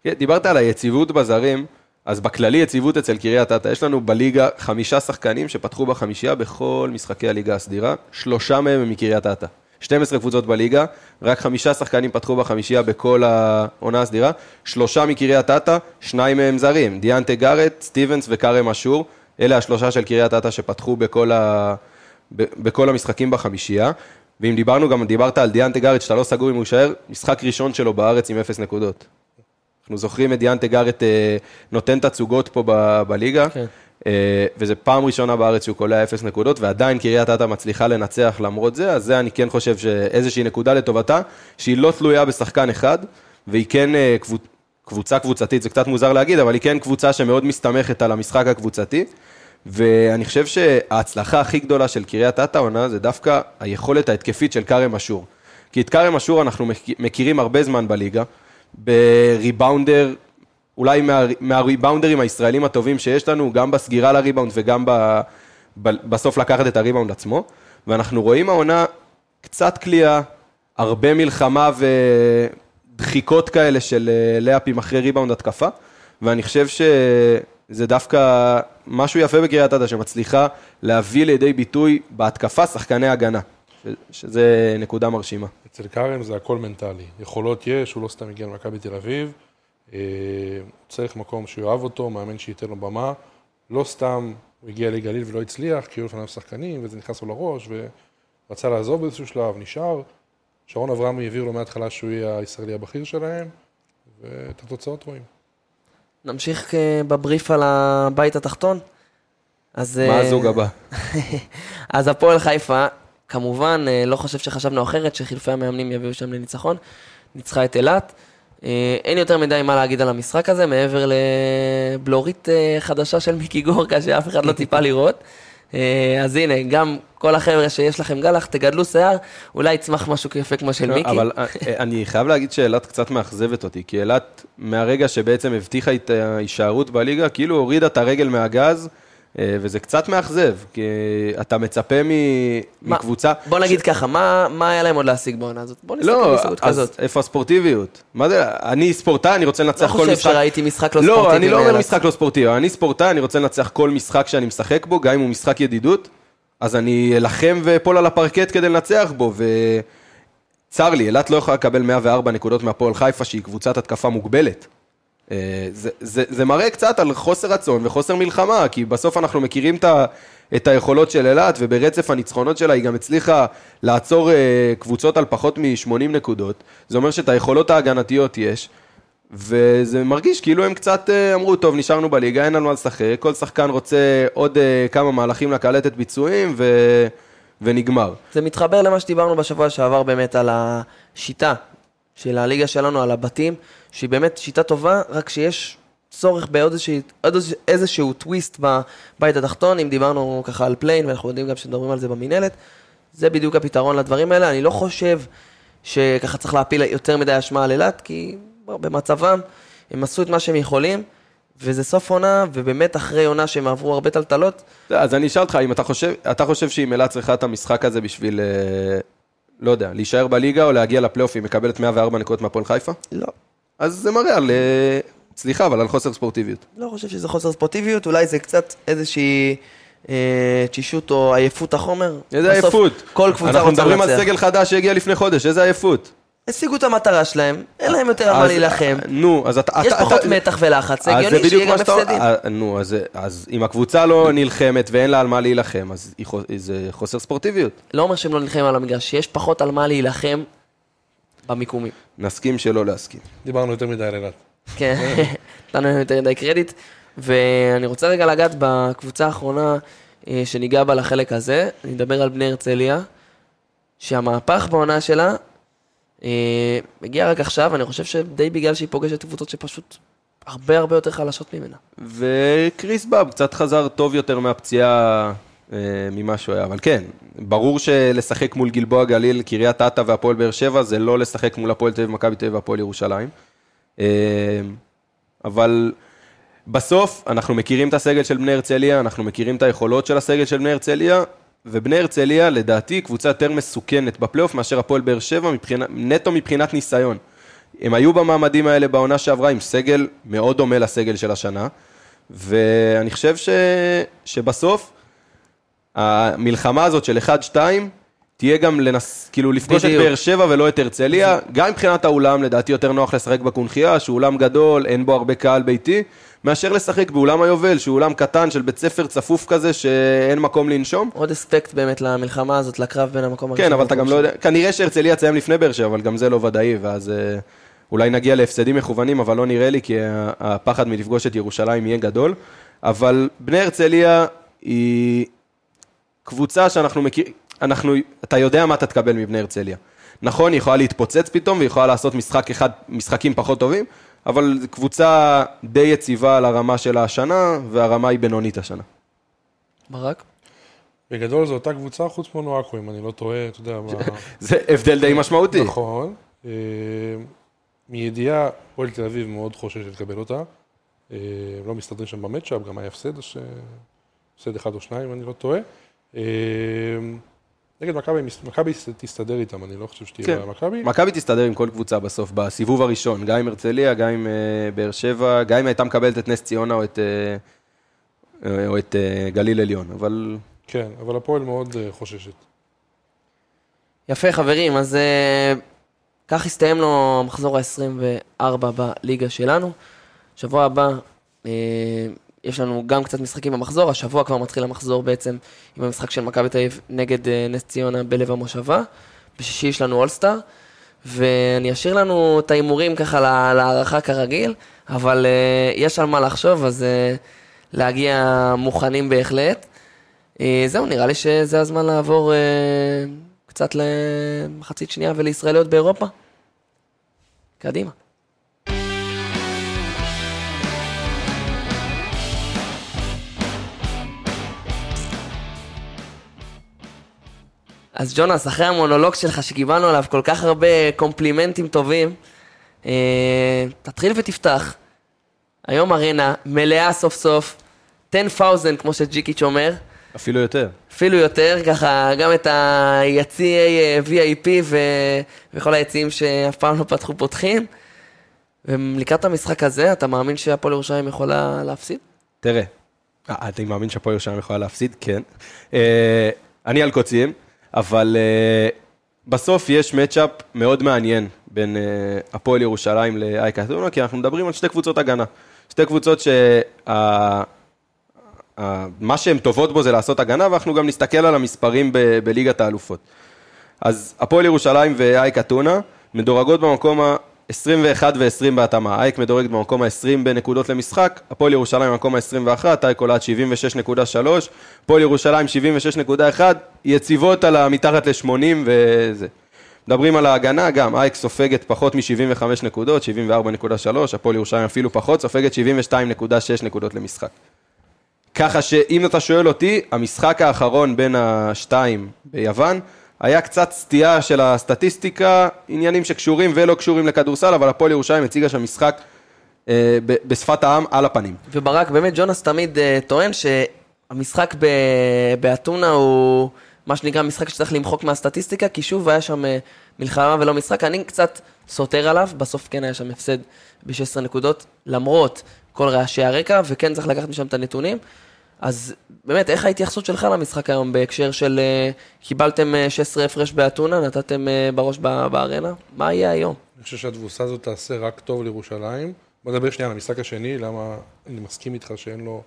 כן, דיברת על היציבות בזרים, אז בכללי יציבות אצל קריית אתא, יש לנו בליגה חמישה שחקנים שפתחו בחמישייה בכל משחקי הליגה הסדירה, שלושה מהם הם מקריית אתא. 12 קבוצות בליגה, רק חמישה שחקנים פתחו בחמישייה בכל העונה הסדירה, שלושה מקריית אתא, שניים מהם זרים, דיאנטה גארט, סטיבנס וקארם אשור, אלה השלושה של קריית אתא שפתחו בכל, ה... ב- בכל המשחקים בחמישייה. ואם דיברנו, גם דיברת על דיאנטה גארט, שאתה לא סגור אם הוא יישאר, משחק ראשון שלו בארץ עם אפס נקודות. אנחנו זוכרים את דיאנטה גארט אה, נותן תצוגות פה ב- בליגה, כן. אה, וזו פעם ראשונה בארץ שהוא קולע אפס נקודות, ועדיין קריית אתא מצליחה לנצח למרות זה, אז זה אני כן חושב שאיזושהי נקודה לטובתה, שהיא לא תלויה בשחקן אחד, והיא כן אה, קבוצ... קבוצה קבוצתית, זה קצת מוזר להגיד, אבל היא כן קבוצה שמאוד מסתמכת על המשחק הקבוצתי, ואני חושב שההצלחה הכי גדולה של קריית אתא עונה זה דווקא היכולת ההתקפית של כרם אשור. כי את כרם אשור אנחנו מכ- מכירים הרבה זמן בליגה, בריבאונדר, אולי מה, מהריבאונדרים הישראלים הטובים שיש לנו, גם בסגירה לריבאונד וגם ב, ב, בסוף לקחת את הריבאונד עצמו, ואנחנו רואים העונה קצת כליאה, הרבה מלחמה ודחיקות כאלה של אה, לאפים אחרי ריבאונד התקפה, ואני חושב שזה דווקא משהו יפה בקריית אתא, שמצליחה להביא לידי ביטוי בהתקפה שחקני הגנה, שזה נקודה מרשימה. אצל כרם זה הכל מנטלי. יכולות יש, הוא לא סתם הגיע למכבי תל אביב. אה, צריך מקום שיאהב אותו, מאמן שייתן לו במה. לא סתם הוא הגיע לגליל ולא הצליח, כי היו לפניו שחקנים, וזה נכנס לו לראש, ורצה לעזוב באיזשהו שלב, נשאר. שרון אברהמי הבהיר לו מההתחלה שהוא יהיה הישראלי הבכיר שלהם, ואת התוצאות רואים. נמשיך אה, בבריף על הבית התחתון. אז, מה אה, הזוג הבא? אז הפועל חיפה, כמובן, לא חושב שחשבנו אחרת, שחילופי המאמנים יביאו שם לניצחון. ניצחה את אילת. אה, אין יותר מדי מה להגיד על המשחק הזה, מעבר לבלורית אה, חדשה של מיקי גורקה, שאף אחד לא ציפה לראות. אה, אז הנה, גם כל החבר'ה שיש לכם גלח, תגדלו שיער, אולי יצמח משהו יפה כמו של מיקי. אבל אני חייב להגיד שאילת קצת מאכזבת אותי, כי אילת, מהרגע שבעצם הבטיחה את ההישארות בליגה, כאילו הורידה את הרגל מהגז, וזה קצת מאכזב, כי אתה מצפה מ- מה- מקבוצה... בוא נגיד ככה, מה מה היה להם עוד להשיג בעונה הזאת? בוא נסתכל לא, אז כזאת. איפה הספורטיביות? מה זה, אני ספורטאי, אני רוצה לא לנצח כל חושב משחק. שראיתי משחק לא לא, ספורטיבי. אני לא אומר. משחק לא ספורטיבי, אני ספורטאי, אני רוצה לנצח כל משחק שאני משחק בו, גם אם הוא משחק ידידות, אז אני אלחם ואפול על הפרקט כדי לנצח בו, וצר לי, אילת לא יכולה לקבל 104 נקודות מהפועל חיפה, שהיא קבוצת התקפה מוגבלת. אה, זה, זה, זה מראה קצת על חוסר רצון וחוסר מלחמה, כי בסוף אנחנו מכירים את, ה, את היכולות של אילת, וברצף הניצחונות שלה היא גם הצליחה לעצור אה, קבוצות על פחות מ-80 נקודות. זה אומר שאת היכולות ההגנתיות יש, וזה מרגיש כאילו הם קצת אה, אמרו, טוב, נשארנו בליגה, אין על מה לשחק, כל שחקן רוצה עוד כמה מהלכים לקלטת ביצועים, ו... ונגמר. זה מתחבר למה שדיברנו בשבוע שעבר באמת על השיטה של הליגה שלנו, על הבתים, שהיא באמת שיטה טובה, רק שיש צורך בעוד איזושהי- עוד איז- איזשהו טוויסט בבית התחתון, אם דיברנו ככה על play-in, ואנחנו יודעים גם שמדברים על זה במינהלת, זה בדיוק הפתרון לדברים האלה. אני לא חושב שככה צריך להפיל יותר מדי אשמה על אילת, כי במצבם הם עשו את מה שהם יכולים, וזה סוף עונה, ובאמת אחרי עונה שהם עברו הרבה טלטלות, אז אני אשאל אותך, אם אתה חושב, אתה חושב שאם אילת צריכה את המשחק הזה בשביל, אה, לא יודע, להישאר בליגה או להגיע לפלייאוף, היא מקבלת 104 נקודות מהפועל חיפה? לא. אז זה מראה על, אה, סליחה, אבל על חוסר ספורטיביות. לא חושב שזה חוסר ספורטיביות, אולי זה קצת איזושהי אה, תשישות או עייפות החומר. איזה עייפות. כל קבוצה אנחנו רוצה מדברים על לנצח. סגל חדש שהגיע לפני חודש, איזה עייפות. השיגו את המטרה שלהם, אין להם יותר על מה להילחם. אה, נו, אז אתה... יש אתה- פחות אתה- מתח ולחץ, זה הגיוני שיהיה גם הפסדים. אה, נו, אז, אז אם הקבוצה לא נלחמת ואין לה על מה להילחם, אז זה חוסר ספורטיביות. לא אומר שהם לא נלחמים על המגרש, יש פחות על מה להילחם במיקומים. נסכים שלא להסכים. דיברנו יותר מדי על אילת. כן, נתנו להם יותר מדי קרדיט. ואני רוצה רגע לגעת בקבוצה האחרונה אה, שניגע בה לחלק הזה, אני מדבר על בני הרצליה, שהמהפך בעונה שלה מגיע רק עכשיו, אני חושב שדי בגלל שהיא פוגשת קבוצות שפשוט הרבה הרבה יותר חלשות ממנה. וקריס באב קצת חזר טוב יותר מהפציעה אה, ממה שהוא היה, אבל כן, ברור שלשחק מול גלבוע גליל, קריית אתא והפועל באר שבע, זה לא לשחק מול הפועל תל אביב, מכבי תל אביב והפועל ירושלים. אה, אבל בסוף, אנחנו מכירים את הסגל של בני הרצליה, אנחנו מכירים את היכולות של הסגל של בני הרצליה, ובני הרצליה, לדעתי, קבוצה יותר מסוכנת בפלייאוף מאשר הפועל באר שבע, מבחינה, נטו מבחינת ניסיון. הם היו במעמדים האלה בעונה שעברה עם סגל מאוד דומה לסגל של השנה, ואני חושב ש... שבסוף, המלחמה הזאת של 1-2, תהיה גם לנס... כאילו לפגוש את. באר שבע ולא את הרצליה, גם מבחינת האולם, לדעתי יותר נוח לשחק בקונכייה, שהוא אולם גדול, אין בו הרבה קהל ביתי, מאשר לשחק באולם היובל, שהוא אולם קטן של בית ספר צפוף כזה, שאין מקום לנשום. עוד אספקט באמת למלחמה הזאת, לקרב בין המקום הראשון כן, אבל אתה גם לא. יודע, כנראה שהרצליה תסיים לפני באר שבע, אבל גם זה לא ודאי, ואז אה, אולי נגיע להפסדים מכוונים, אבל לא נראה לי, כי הפחד מלפגוש את ירושלים יהיה גדול. אבל בני הרצליה היא קבוצה שאנחנו מכירים, אתה יודע מה אתה תקבל מבני הרצליה. נכון, היא יכולה להתפוצץ פתאום, והיא יכולה לעשות משחק אחד, משחקים פחות טובים, אבל קבוצה די יציבה על הרמה שלה השנה, והרמה היא בינונית השנה. ברק? בגדול זו אותה קבוצה חוץ מונואקו, אם אני לא טועה, אתה יודע מה... זה הבדל די משמעותי. נכון. אה, מידיעה, הפועל תל אביב מאוד חוששת לקבל אותה. אה, לא מסתדרים שם במצ'אפ, גם היה הפסד, הפסד אחד או שניים, אם אני לא טועה. נגד מכבי, מכבי תסתדר איתם, אני לא חושב שתהיה כן. מכבי. מכבי תסתדר עם כל קבוצה בסוף, בסיבוב הראשון, גם עם הרצליה, גם עם אה, באר שבע, גם אם הייתה מקבלת את נס ציונה או את, אה, או את אה, גליל עליון, אבל כן, אבל הפועל מאוד אה, חוששת. יפה חברים, אז אה, כך הסתיים לו המחזור ה-24 בליגה שלנו. שבוע הבא אה, יש לנו גם קצת משחקים במחזור, השבוע כבר מתחיל המחזור בעצם עם המשחק של מכבי תל אביב נגד אה, נס ציונה בלב המושבה. בשישי יש לנו אולסטאר, ואני אשאיר לנו את ההימורים ככה לה- להערכה כרגיל, אבל אה, יש על מה לחשוב, אז אה, להגיע מוכנים בהחלט. אה, זהו, נראה לי שזה הזמן לעבור אה, קצת למחצית שנייה ולישראליות באירופה. קדימה. אז ג'ונס, אחרי המונולוג שלך שקיבלנו עליו כל כך הרבה קומפלימנטים טובים, אה, תתחיל ותפתח. היום ארנה מלאה סוף סוף, 10,000 כמו שג'יקיץ' אומר, אפילו יותר. אפילו יותר, ככה גם את היציעי אה, VIP ו... וכל היציעים שאף פעם לא פתחו פותחים. ולקראת המשחק הזה, אתה מאמין שהפועל ירושלים יכולה להפסיד? תראה, אה, אני מאמין שהפועל ירושלים יכולה להפסיד, כן. אה, אני על קוצים, אבל אה, בסוף יש מצ'אפ מאוד מעניין בין אה, הפועל ירושלים לאייקה אתונה, כי אנחנו מדברים על שתי קבוצות הגנה. שתי קבוצות שה... ה- מה שהן טובות בו זה לעשות הגנה, ואנחנו גם נסתכל על המספרים ב- בליגת האלופות. אז הפועל ירושלים ואייק אתונה מדורגות במקום ה-21 ו-20 בהתאמה. אייק מדורגת במקום ה-20 בנקודות למשחק, הפועל ירושלים במקום ה-21, אייק עולה עד 76.3, הפועל ירושלים 76.1, יציבות על המתחת ל-80 וזה. מדברים על ההגנה, גם אייק סופגת פחות מ-75 נקודות, 74.3, הפועל ירושלים אפילו פחות, סופגת 72.6 נקודות למשחק. ככה שאם אתה שואל אותי, המשחק האחרון בין השתיים ביוון, היה קצת סטייה של הסטטיסטיקה, עניינים שקשורים ולא קשורים לכדורסל, אבל הפועל ירושלים הציגה שם משחק אה, ב- בשפת העם על הפנים. וברק, באמת ג'ונס תמיד uh, טוען שהמשחק באתונה הוא מה שנקרא משחק שצריך למחוק מהסטטיסטיקה, כי שוב היה שם uh, מלחמה ולא משחק. אני קצת סותר עליו, בסוף כן היה שם הפסד ב-16 נקודות, למרות כל רעשי הרקע, וכן צריך לקחת משם את הנתונים. אז באמת, איך ההתייחסות שלך למשחק היום בהקשר של uh, קיבלתם uh, 16 הפרש באתונה, נתתם uh, בראש בארנה? מה יהיה היום? אני חושב שהתבוסה הזאת תעשה רק טוב לירושלים. בוא נדבר שנייה על המשחק השני, למה אני מסכים איתך שאין לו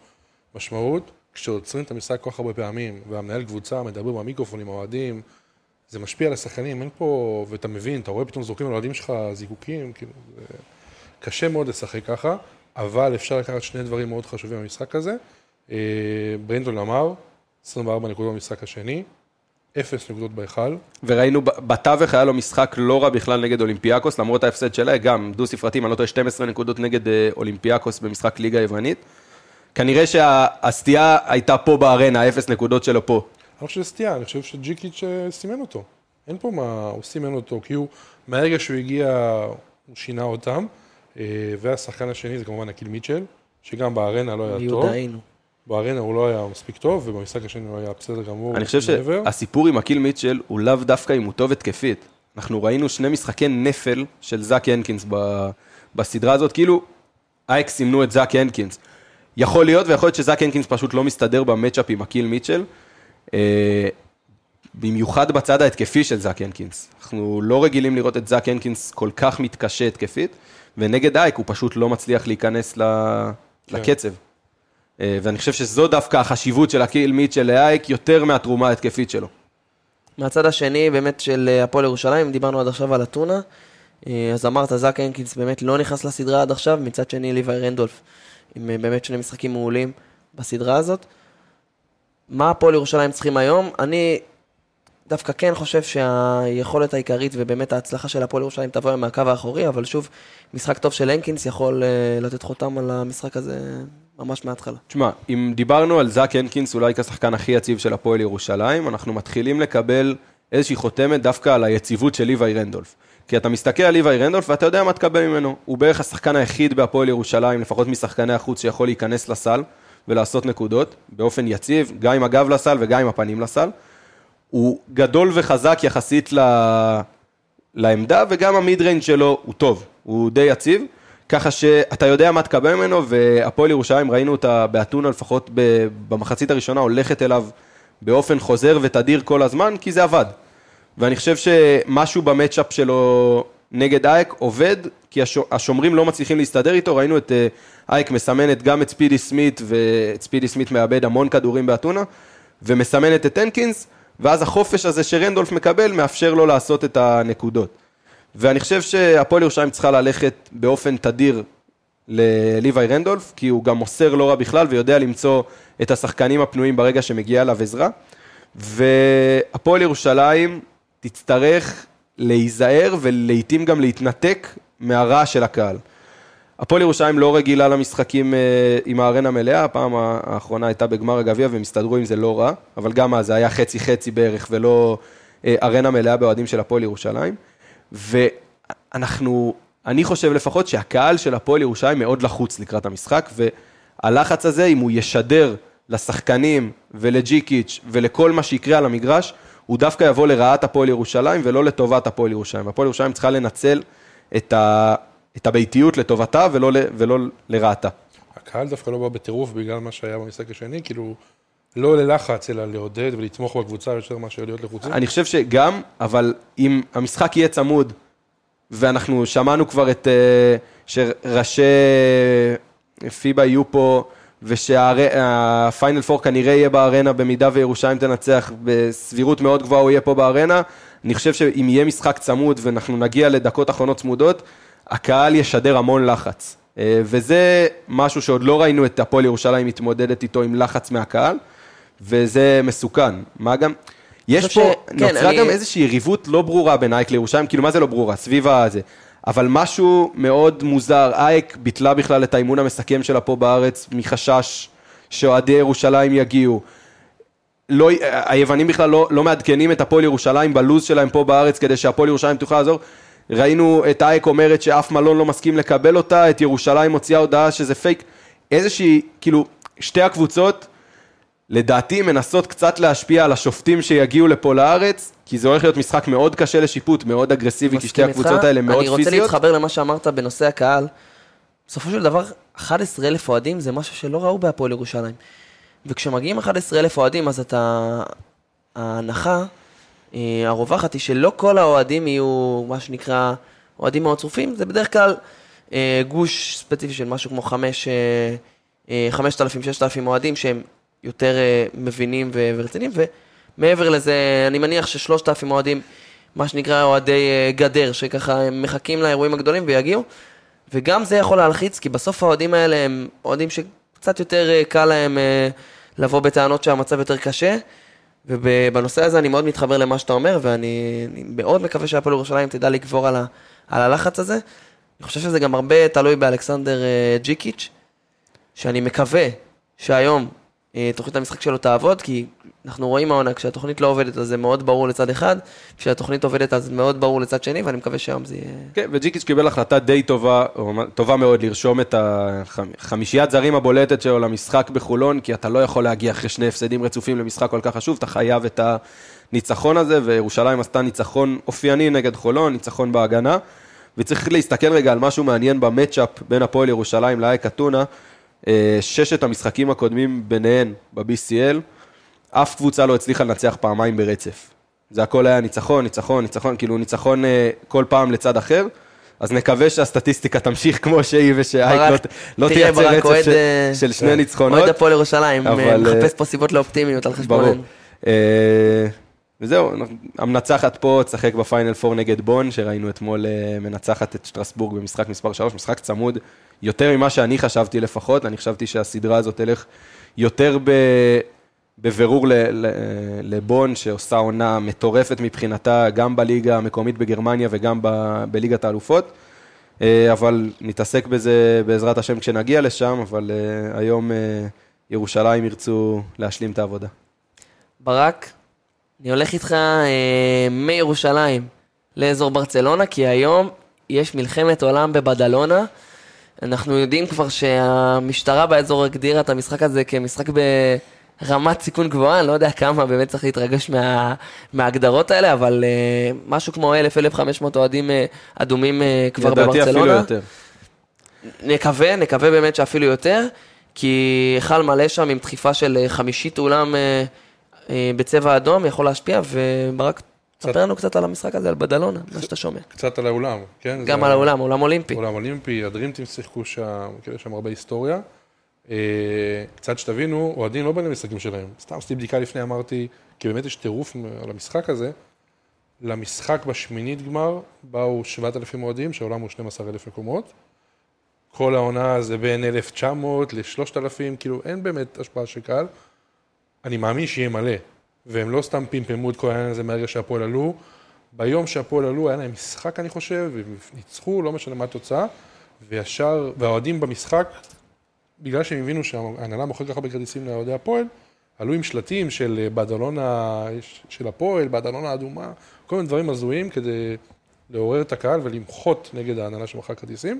משמעות. כשעוצרים את המשחק כל כך הרבה פעמים, והמנהל קבוצה מדבר במיקרופון עם האוהדים, זה משפיע על השחקנים, אין פה, ואתה מבין, אתה רואה פתאום זורקים על האוהדים שלך זיקוקים, כאילו, זה קשה מאוד לשחק ככה, אבל אפשר לקחת שני דברים מאוד חשובים במשחק הזה. אה, ברנדון אמר, 24 נקודות במשחק השני, 0 נקודות בהיכל, וראינו בתווך היה לו משחק לא רע בכלל נגד אולימפיאקוס, למרות ההפסד שלה, גם דו ספרתי, אם אני לא טועה, 12 נקודות נגד אה, אולימפיאקוס במשחק ליגה יוונית. כנראה שהסטייה הייתה פה בארנה, האפס נקודות שלו פה. אני לא חושב שזה סטייה, אני חושב שג'יקיץ' אה, סימן אותו. אין פה מה, הוא סימן אותו, כי הוא, מהרגע שהוא הגיע, הוא שינה אותם. והשחקן השני זה כמובן אקיל מיטשל, שגם בארנה לא היה טוב. מיודענו. בארנה הוא לא היה מספיק טוב, ובמשחק השני הוא היה בסדר גמור. אני חושב. שהסיפור עם אקיל מיטשל הוא לאו דווקא אם הוא טוב התקפית. אנחנו ראינו שני משחקי נפל של זאק הנקינס ב- בסדרה הזאת, כאילו אייק סימנו את זאק הנקינס. יכול להיות, ויכול להיות שזאק הנקינס פשוט לא מסתדר ב matchup עם אקיל מיטשל. אה, במיוחד בצד ההתקפי של זאק הנקינס. אנחנו לא רגילים לראות את זאק הנקינס כל כך מתקשה התקפית, ונגד אייק הוא פשוט לא מצליח להיכנס ל... לקצב. אה, ואני חושב שזו דווקא החשיבות של הקיל מיטשל לאייק, יותר מהתרומה ההתקפית שלו. מהצד השני, באמת, של אה, הפועל ירושלים, דיברנו עד עכשיו על אתונה. אה, אז אמרת, זאק הנקינס באמת לא נכנס לסדרה עד עכשיו, מצד שני, ליוואי רנדולף, עם באמת שני משחקים מעולים בסדרה הזאת. מה הפועל ירושלים צריכים היום? אני דווקא כן חושב שהיכולת העיקרית ובאמת ההצלחה של הפועל ירושלים תבוא מהקו האחורי, אבל שוב, משחק טוב של הנקינס יכול לתת חותם על המשחק הזה ממש מההתחלה. תשמע, אם דיברנו על זאק הנקינס אולי כשחקן הכי יציב של הפועל ירושלים, אנחנו מתחילים לקבל איזושהי חותמת דווקא על היציבות של ליוואי רנדולף. כי אתה מסתכל על ליוואי רנדולף ואתה יודע מה תקבל ממנו. הוא בערך השחקן היחיד בהפועל ירושלים, לפחות משחקני החוץ, שיכול להיכנס לסל ולעשות נקודות באופן יציב, גם עם הגב לסל וגם עם הפנים לסל. הוא גדול וחזק יחסית ל... לעמדה, וגם ה mid range שלו הוא טוב, הוא די יציב, ככה שאתה יודע מה תקבל ממנו, והפועל ירושלים, ראינו אותה באתונה לפחות במחצית הראשונה, הולכת אליו באופן חוזר ותדיר כל הזמן, כי זה עבד. ואני חושב שמשהו ב matchup שלו נגד אייק עובד, כי השו- השומרים לא מצליחים להסתדר איתו, ראינו את אה, אייק מסמנת גם את ספידי סמית, ואת ספידי סמית מאבד המון כדורים באתונה, ומסמנת את הנקינס, ואז החופש הזה שרנדולף מקבל מאפשר לו לעשות את הנקודות. ואני חושב שהפועל ירושלים צריכה ללכת באופן תדיר לליוואי רנדולף, כי הוא גם מוסר לא רע בכלל ויודע למצוא את השחקנים הפנויים ברגע שמגיעה אליו עזרה. והפועל ירושלים תצטרך להיזהר ולעיתים גם להתנתק מהרעש של הקהל. הפועל ירושלים לא רגילה למשחקים אה, עם הארנה מלאה, הפעם האחרונה הייתה בגמר הגביע והם הסתדרו עם זה לא רע, אבל גם אז זה היה חצי חצי בערך ולא אה, ארנה מלאה באוהדים של הפועל ירושלים. ואנחנו, אני חושב לפחות שהקהל של הפועל ירושלים מאוד לחוץ לקראת המשחק, והלחץ הזה, אם הוא ישדר לשחקנים ולג'יקיץ' ולכל מה שיקרה על המגרש, הוא דווקא יבוא לרעת הפועל ירושלים ולא לטובת הפועל ירושלים. הפועל ירושלים צריכה לנצל את, ה, את הביתיות לטובתה ולא, ל- ולא לרעתה. הקהל דווקא לא בא בטירוף בגלל מה שהיה במשחק השני, כאילו, לא ללחץ, אלא לעודד ולתמוך בקבוצה יותר מאשר להיות לחוצים. אני חושב שגם, אבל אם המשחק יהיה צמוד, ואנחנו שמענו כבר את, אה, שראשי פיבה יהיו פה, ושהפיינל פור כנראה יהיה בארנה במידה וירושלים תנצח, בסבירות מאוד גבוהה הוא יהיה פה בארנה, אני חושב שאם יהיה משחק צמוד ואנחנו נגיע לדקות אחרונות צמודות, הקהל ישדר המון לחץ. אה, וזה משהו שעוד לא ראינו את הפועל ירושלים מתמודדת איתו עם לחץ מהקהל, וזה מסוכן. מה גם, יש פה, ש- כן, נוצרה אני- גם איזושהי יריבות לא ברורה בין אייק לירושלים, כאילו מה זה לא ברורה? סביב הזה. אבל משהו מאוד מוזר, אייק ביטלה בכלל את האימון המסכם שלה פה בארץ מחשש שאוהדי ירושלים יגיעו. לא, היוונים בכלל לא, לא מעדכנים את הפועל ירושלים בלוז שלהם פה בארץ כדי שהפועל ירושלים תוכל לעזור. ראינו את אייק אומרת שאף מלון לא מסכים לקבל אותה, את ירושלים מוציאה הודעה שזה פייק. איזושהי, כאילו, שתי הקבוצות, לדעתי מנסות קצת להשפיע על השופטים שיגיעו לפה לארץ, כי זה הולך להיות משחק מאוד קשה לשיפוט, מאוד אגרסיבי, כי שתי הקבוצות. האלה מאוד אני רוצה פיזיות. להתחבר למה שאמרת בנושא הקהל. בסופו של דבר, 11,000 אוהדים זה משהו שלא ראו בהפועל ירושלים. וכשמגיעים 11,000 אוהדים, אז אתה... ההנחה אה, הרווחת היא שלא כל האוהדים יהיו, מה שנקרא, אוהדים מאוד צרופים, זה בדרך כלל אה, גוש ספציפי של משהו כמו 5,000-6,000 אוהדים שהם יותר אה, מבינים ו- ורציניים, ומעבר לזה, אני מניח ששלושת אלפים אוהדים, מה שנקרא אוהדי אה, גדר, שככה הם מחכים לאירועים הגדולים ויגיעו, וגם זה יכול להלחיץ, כי בסוף האוהדים האלה הם אוהדים שקצת יותר אה, קל להם לבוא בטענות שהמצב יותר קשה, ובנושא הזה אני מאוד מתחבר למה שאתה אומר, ואני אני מאוד מקווה שהפועל ירושלים תדע לגבור על, ה, על הלחץ הזה. אני חושב שזה גם הרבה תלוי באלכסנדר ג'יקיץ', שאני מקווה שהיום, תוכנית המשחק שלו תעבוד, כי אנחנו רואים העונה, כשהתוכנית לא עובדת אז זה מאוד ברור לצד אחד, כשהתוכנית עובדת אז מאוד ברור לצד שני, ואני מקווה שהיום זה יהיה... כן, וג'יקיץ' קיבל החלטה די טובה, טובה מאוד, לרשום את החמישיית זרים הבולטת שלו למשחק בחולון, כי אתה לא יכול להגיע אחרי שני הפסדים רצופים למשחק כל כך חשוב, אתה חייב את הניצחון הזה, וירושלים עשתה ניצחון אופייני נגד חולון, ניצחון בהגנה, וצריך להסתכל רגע על משהו מעניין במצ'אפ בין הפועל ירושלים לאייק אתונה, אה, ששת המשחקים הקודמים ביניהן ב-BCL, אף קבוצה לא הצליחה לנצח פעמיים ברצף. זה הכל היה ניצחון, ניצחון, ניצחון, כאילו ניצחון אה, כל פעם לצד אחר. אז נקווה שהסטטיסטיקה תמשיך כמו שהיא ושאייק לא, לא תייצר ברק, רצף אוהד, של, אה, של שני כן. ניצחונות. אוהד הפועל ירושלים, אה, אבל, אה, מחפש פה סיבות לאופטימיות על ברור. חשבוננו. אה, וזהו, המנצחת פה תשחק בפיינל 4 נגד בון, שראינו אתמול אה, מנצחת את שטרסבורג במשחק מספר 3, משחק צמוד יותר ממה שאני חשבתי לפחות, אני חשבתי שהסדרה הזאת תלך יותר ב... בבירור לבון, שעושה עונה מטורפת מבחינתה, גם בליגה המקומית בגרמניה וגם ב- בליגת האלופות. אה, אבל נתעסק בזה בעזרת השם כשנגיע לשם, אבל אה, היום ירושלים ירצו להשלים את העבודה. ברק, אני הולך איתך אה, מירושלים לאזור ברצלונה, כי היום יש מלחמת עולם בבדלונה. אנחנו יודעים כבר שהמשטרה באזור הגדירה את המשחק הזה כמשחק ברמת סיכון גבוהה, אני לא יודע כמה באמת צריך להתרגש מה, מההגדרות האלה, אבל אה, משהו כמו 1,000-1,500 אוהדים אה, אדומים אה, כבר לדעתי בברצלונה. אפילו יותר. נקווה, נקווה באמת שאפילו יותר, כי היכל מלא שם עם דחיפה של אה, חמישית אולם אה, בצבע אדום יכול להשפיע, וברק, תספר לנו קצת על המשחק הזה, על בדלונה, מה שאתה שומע. קצת על האולם, כן? גם על האולם, אולם אולימפי. עולם אולימפי, הדרימטים שיחקו שם, כאילו יש שם הרבה היסטוריה. אה, קצת שתבינו, אוהדים לא באים למשחקים שלהם. סתם עשיתי בדיקה לפני, אמרתי, כי באמת יש טירוף על המשחק הזה. למשחק בשמינית גמר באו 7,000 אוהדים, שהעולם הוא 12,000 מקומות. כל העונה זה בין 1,900 ל-3,000, כאילו אין באמת השפעה של קהל. אני מאמין שיהיה מלא, והם לא סתם פמפמו את כל העניין הזה מהרגע שהפועל עלו. ביום שהפועל עלו היה להם משחק, אני חושב, והם ניצחו, לא משנה מה התוצאה, וישר, והאוהדים במשחק, בגלל שהם הבינו שההנהלה מוכרת ככה בכרטיסים לאוהדי הפועל, עלו עם שלטים של אה, בדלונה של הפועל, בדלונה האדומה, כל מיני דברים הזויים כדי לעורר את הקהל ולמחות נגד ההנהלה שמכרה כרטיסים.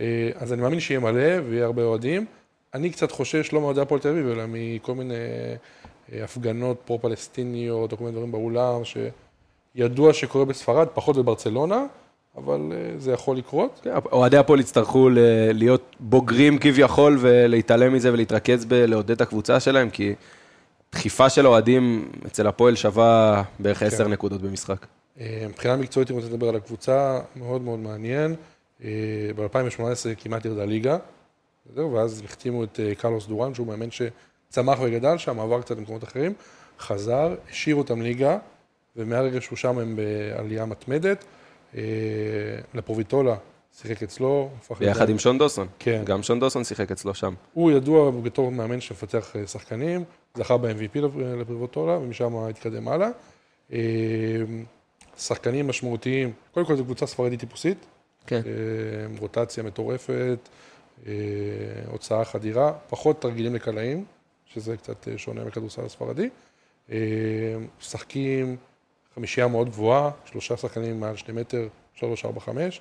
אה, אז אני מאמין שיהיה מלא ויהיה הרבה אוהדים. אני קצת חושש, לא מאוהדי הפועל תל אביב, אלא מכל מיני הפגנות פרו-פלסטיניות או כל מיני דברים באולם, שידוע שקורה בספרד, פחות בברצלונה, אבל אה, זה יכול לקרות. כן, אוהדי הפועל יצטרכו להיות בוגרים כביכול ולהתעלם מזה ולהתרכז בלעודד את הקבוצה שלהם, כי דחיפה של אוהדים אצל הפועל שווה בערך עשר נקודות במשחק. אה, מבחינה מקצועית, אם רוצה לדבר על הקבוצה, מאוד מאוד מעניין. אה, ב-2018 כמעט ירדה ליגה? ואז החתימו את קרלוס דורן, שהוא מאמן שצמח וגדל שם, עבר קצת למקומות אחרים, חזר, השאיר אותם ליגה, ומהרגע שהוא שם הם בעלייה מתמדת. אה, לפרוביטולה שיחק אצלו, ביחד עם שון דוסון. כן. גם שון דוסון שיחק אצלו שם. הוא ידוע בתור מאמן שמפתח אה, שחקנים, זכה ב-MVP לפריבוטולה, ומשם התקדם הלאה. אה, שחקנים משמעותיים, קודם כל זו קבוצה ספרדית טיפוסית, כן. אה, רוטציה מטורפת, אה, הוצאה חדירה, פחות תרגילים לקלעים, שזה קצת אה, שונה מכדורסל הספרדי. אה, משחקים חמישייה מאוד גבוהה, שלושה שחקנים מעל שני מטר, שלוש, ארבע, חמש.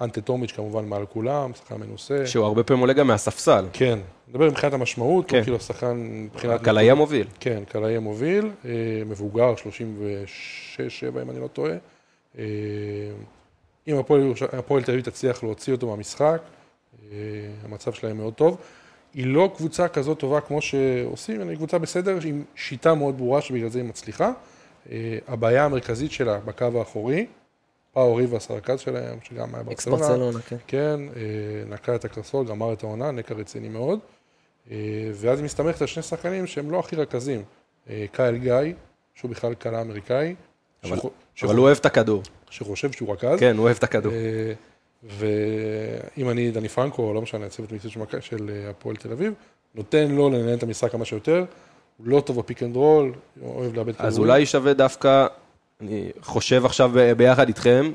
אנטה טומיץ' כמובן מעל כולם, שחקן מנוסה. שהוא הרבה פעמים עולה גם מהספסל. כן, נדבר מבחינת המשמעות, כן. כן. כאילו השחקן מבחינת... הקלעי המוביל. כן, קלעי המוביל, אה, מבוגר, 36-7 אם אני לא טועה. אה, אם הפועל תל אביב תצליח להוציא אותו מהמשחק, אה, המצב שלהם מאוד טוב. היא לא קבוצה כזאת טובה כמו שעושים, אלא היא קבוצה בסדר עם שיטה מאוד ברורה שבגלל זה היא מצליחה. אה, הבעיה המרכזית שלה בקו האחורי, פאו ריבאס הרכז שלהם, שגם היה אקס ברצלונה. כן. כן, אה, נקע את הקרסול, גמר את העונה, נקע רציני מאוד. אה, ואז היא מסתמכת על שני שחקנים שהם לא הכי רכזים. קייל גיא, שהוא בכלל קלע אמריקאי, אבל- שחו- אבל הוא אוהב את הכדור. שחושב שהוא רכז. כן, הוא אוהב את הכדור. ואם אני דני פרנקו, או לא משנה, הצוות מקצועי של אה, הפועל תל אביב, נותן לו לנהל את המשחק כמה שיותר. הוא לא טוב ב pick and roll, הוא אוהב לאבד אז אולי שווה דווקא, אני חושב עכשיו ב- ביחד איתכם,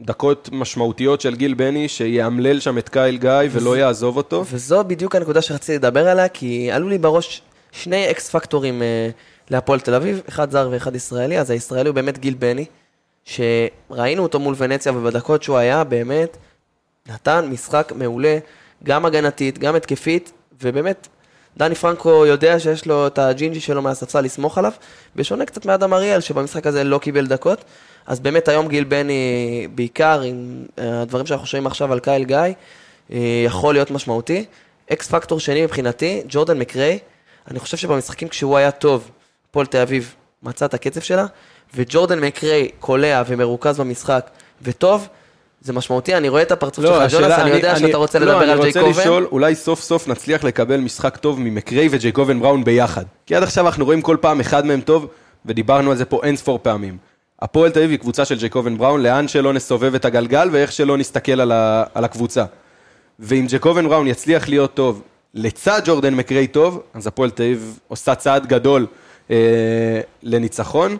דקות משמעותיות של גיל בני, שיאמלל שם את קייל גיא ולא יעזוב אותו. וזו בדיוק הנקודה שרציתי לדבר עליה, כי עלו לי בראש שני אקס פקטורים אה, להפועל תל אביב, אחד זר ואחד ישראלי, אז הישראלי הוא באמת גיל בני, שראינו אותו מול ונציה, ובדקות שהוא היה, באמת, נתן משחק מעולה, גם הגנתית, גם התקפית, ובאמת, דני פרנקו יודע שיש לו את הג'ינג'י שלו מהספסל לסמוך עליו, בשונה קצת מאדם אריאל, שבמשחק הזה לא קיבל דקות. אז באמת היום גיל בני, בעיקר עם אה, הדברים שאנחנו שומעים עכשיו על קייל גיא, אה, יכול להיות משמעותי. X factor שני מבחינתי, ג'ורדן מקריי, אני חושב שבמשחקים כשהוא היה טוב, הפועל תל אביב מצא את הקצב שלה, וג'ורדן מקריי קולע ומרוכז במשחק וטוב, זה משמעותי, אני רואה את הפרצוף שלך, ג'ונס, אני יודע שאתה רוצה לדבר על לא, אני ג'ייקובן. רוצה לשאול, אולי סוף סוף נצליח לקבל משחק טוב ממקריי וג'ייקובן בראון ביחד. כי עד עכשיו אנחנו רואים כל פעם אחד מהם טוב, ודיברנו על זה פה אין ספור פעמים. הפועל תל אביב היא קבוצה של ג'ייקובן בראון, לאן שלא נסובב את הגלגל ואיך שלא נסתכל על, ה, על הקבוצה. ואם ג'ייקובן בראון יצליח להיות טוב לצד ג'ורדן מקריי טוב, אז הפועל תל אביב עושה צעד גדול אה, לניצחון.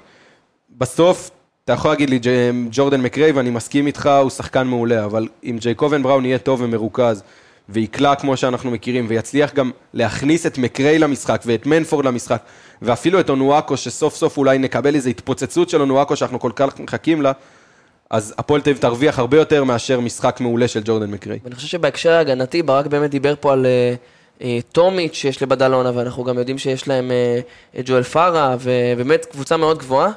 בסוף, אתה יכול להגיד לי ג'- ג'ורדן מקריי, ואני מסכים איתך, הוא שחקן מעולה, אבל אם ג'ייקובן בראון יהיה טוב ומרוכז, ויקלע כמו שאנחנו מכירים, ויצליח גם להכניס את מקריי למשחק, ואת מנפורד למשחק, ואפילו את אונואקו, שסוף סוף אולי נקבל איזו התפוצצות של אונואקו שאנחנו כל כך מחכים לה, אז הפועל תל אביב תרוויח הרבה יותר מאשר משחק מעולה של ג'ורדן מקריי. ואני חושב שבהקשר ההגנתי, ברק באמת דיבר פה על אה, אה, טומיץ' שיש לבדלונה, ואנחנו גם יודעים שיש להם אה, את ג'ואל פארה, ובאמת קבוצה מאוד גבוהה.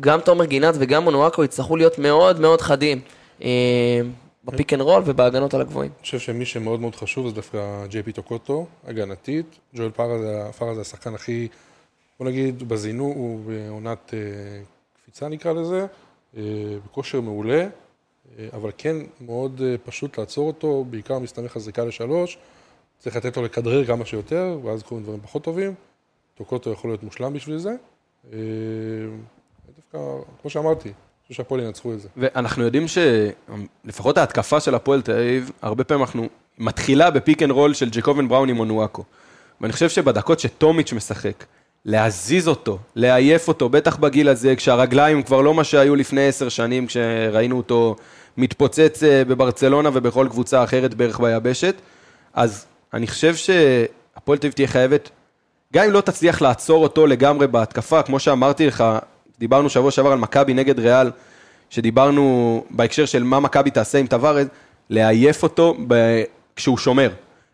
גם תומר גינת וגם אונואקו יצטרכו להיות מאוד מאוד חדים אה, ב pick and roll ובהגנות על הגבוהים. אני חושב שמי שמאוד מאוד חשוב זה דווקא ג'יי פי טוקוטו, הגנתית. ג'ואל פארה זה, השחקן הכי, בוא נגיד, בזינוק, הוא בעונת אה, קפיצה נקרא לזה, אה, בכושר מעולה, אבל כן מאוד פשוט לעצור אותו, בעיקר מסתמך על זריקה לשלוש, צריך לתת לו לכדרר כמה שיותר, ואז קורים דברים פחות טובים. טוקוטו יכול להיות מושלם בשביל זה. דווקא, כמו שאמרתי, אני חושב שהפועל ינצחו את זה. ואנחנו יודעים שלפחות ההתקפה של הפועל תל אביב, הרבה פעמים אנחנו מתחילה ב pick and roll של ג'קובן בראון עם אונואקו. ואני חושב שבדקות שטומיץ' משחק, להזיז אותו, לעייף אותו, בטח בגיל הזה, כשהרגליים כבר לא מה שהיו לפני עשר שנים, כשראינו אותו מתפוצץ אה, בברצלונה ובכל קבוצה אחרת בערך ביבשת, אז אני חושב שהפועל תל אביב תהיה חייבת, גם אם לא תצליח לעצור אותו לגמרי בהתקפה, כמו שאמרתי לך, דיברנו שבוע שעבר על מכבי נגד ריאל, שדיברנו בהקשר של מה מכבי תעשה עם טבארס, לעייף אותו ב... כשהוא שומר.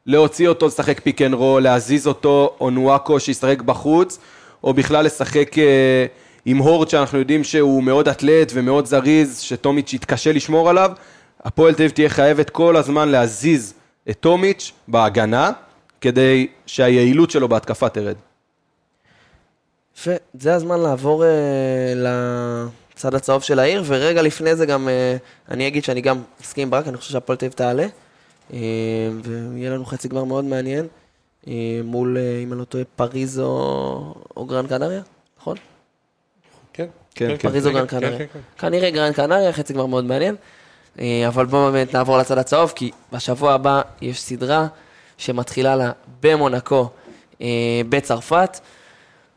להוציא אותו לשחק pick and roll, להזיז אותו, אונואקו שישחק בחוץ, או בכלל לשחק אה, עם הורד שאנחנו יודעים שהוא מאוד אתלט ומאוד זריז, שטומיץ' יתקשה לשמור עליו. הפועל תל אביב תהיה חייבת כל הזמן להזיז את טומיץ' בהגנה, כדי שהיעילות שלו בהתקפה תרד. יפה, זה הזמן לעבור אה, לצד הצהוב של העיר, ורגע לפני זה גם, אה, אני אגיד שאני גם מסכים עם ברק, אני חושב שהפועל תל אביב תעלה, אה, ויהיה לנו חצי גמר מאוד מעניין, אה, מול, אה, אם אני לא טועה, פריז או, או גרן קנריה, נכון? כן, כן, כן. פריז או גרן כן, קנריה. כן, כן. כנראה גרן קנריה, חצי גמר מאוד מעניין. אה, אבל בואו באמת נעבור לצד הצהוב, כי בשבוע הבא יש סדרה שמתחילה לה במונקו, אה, בצרפת.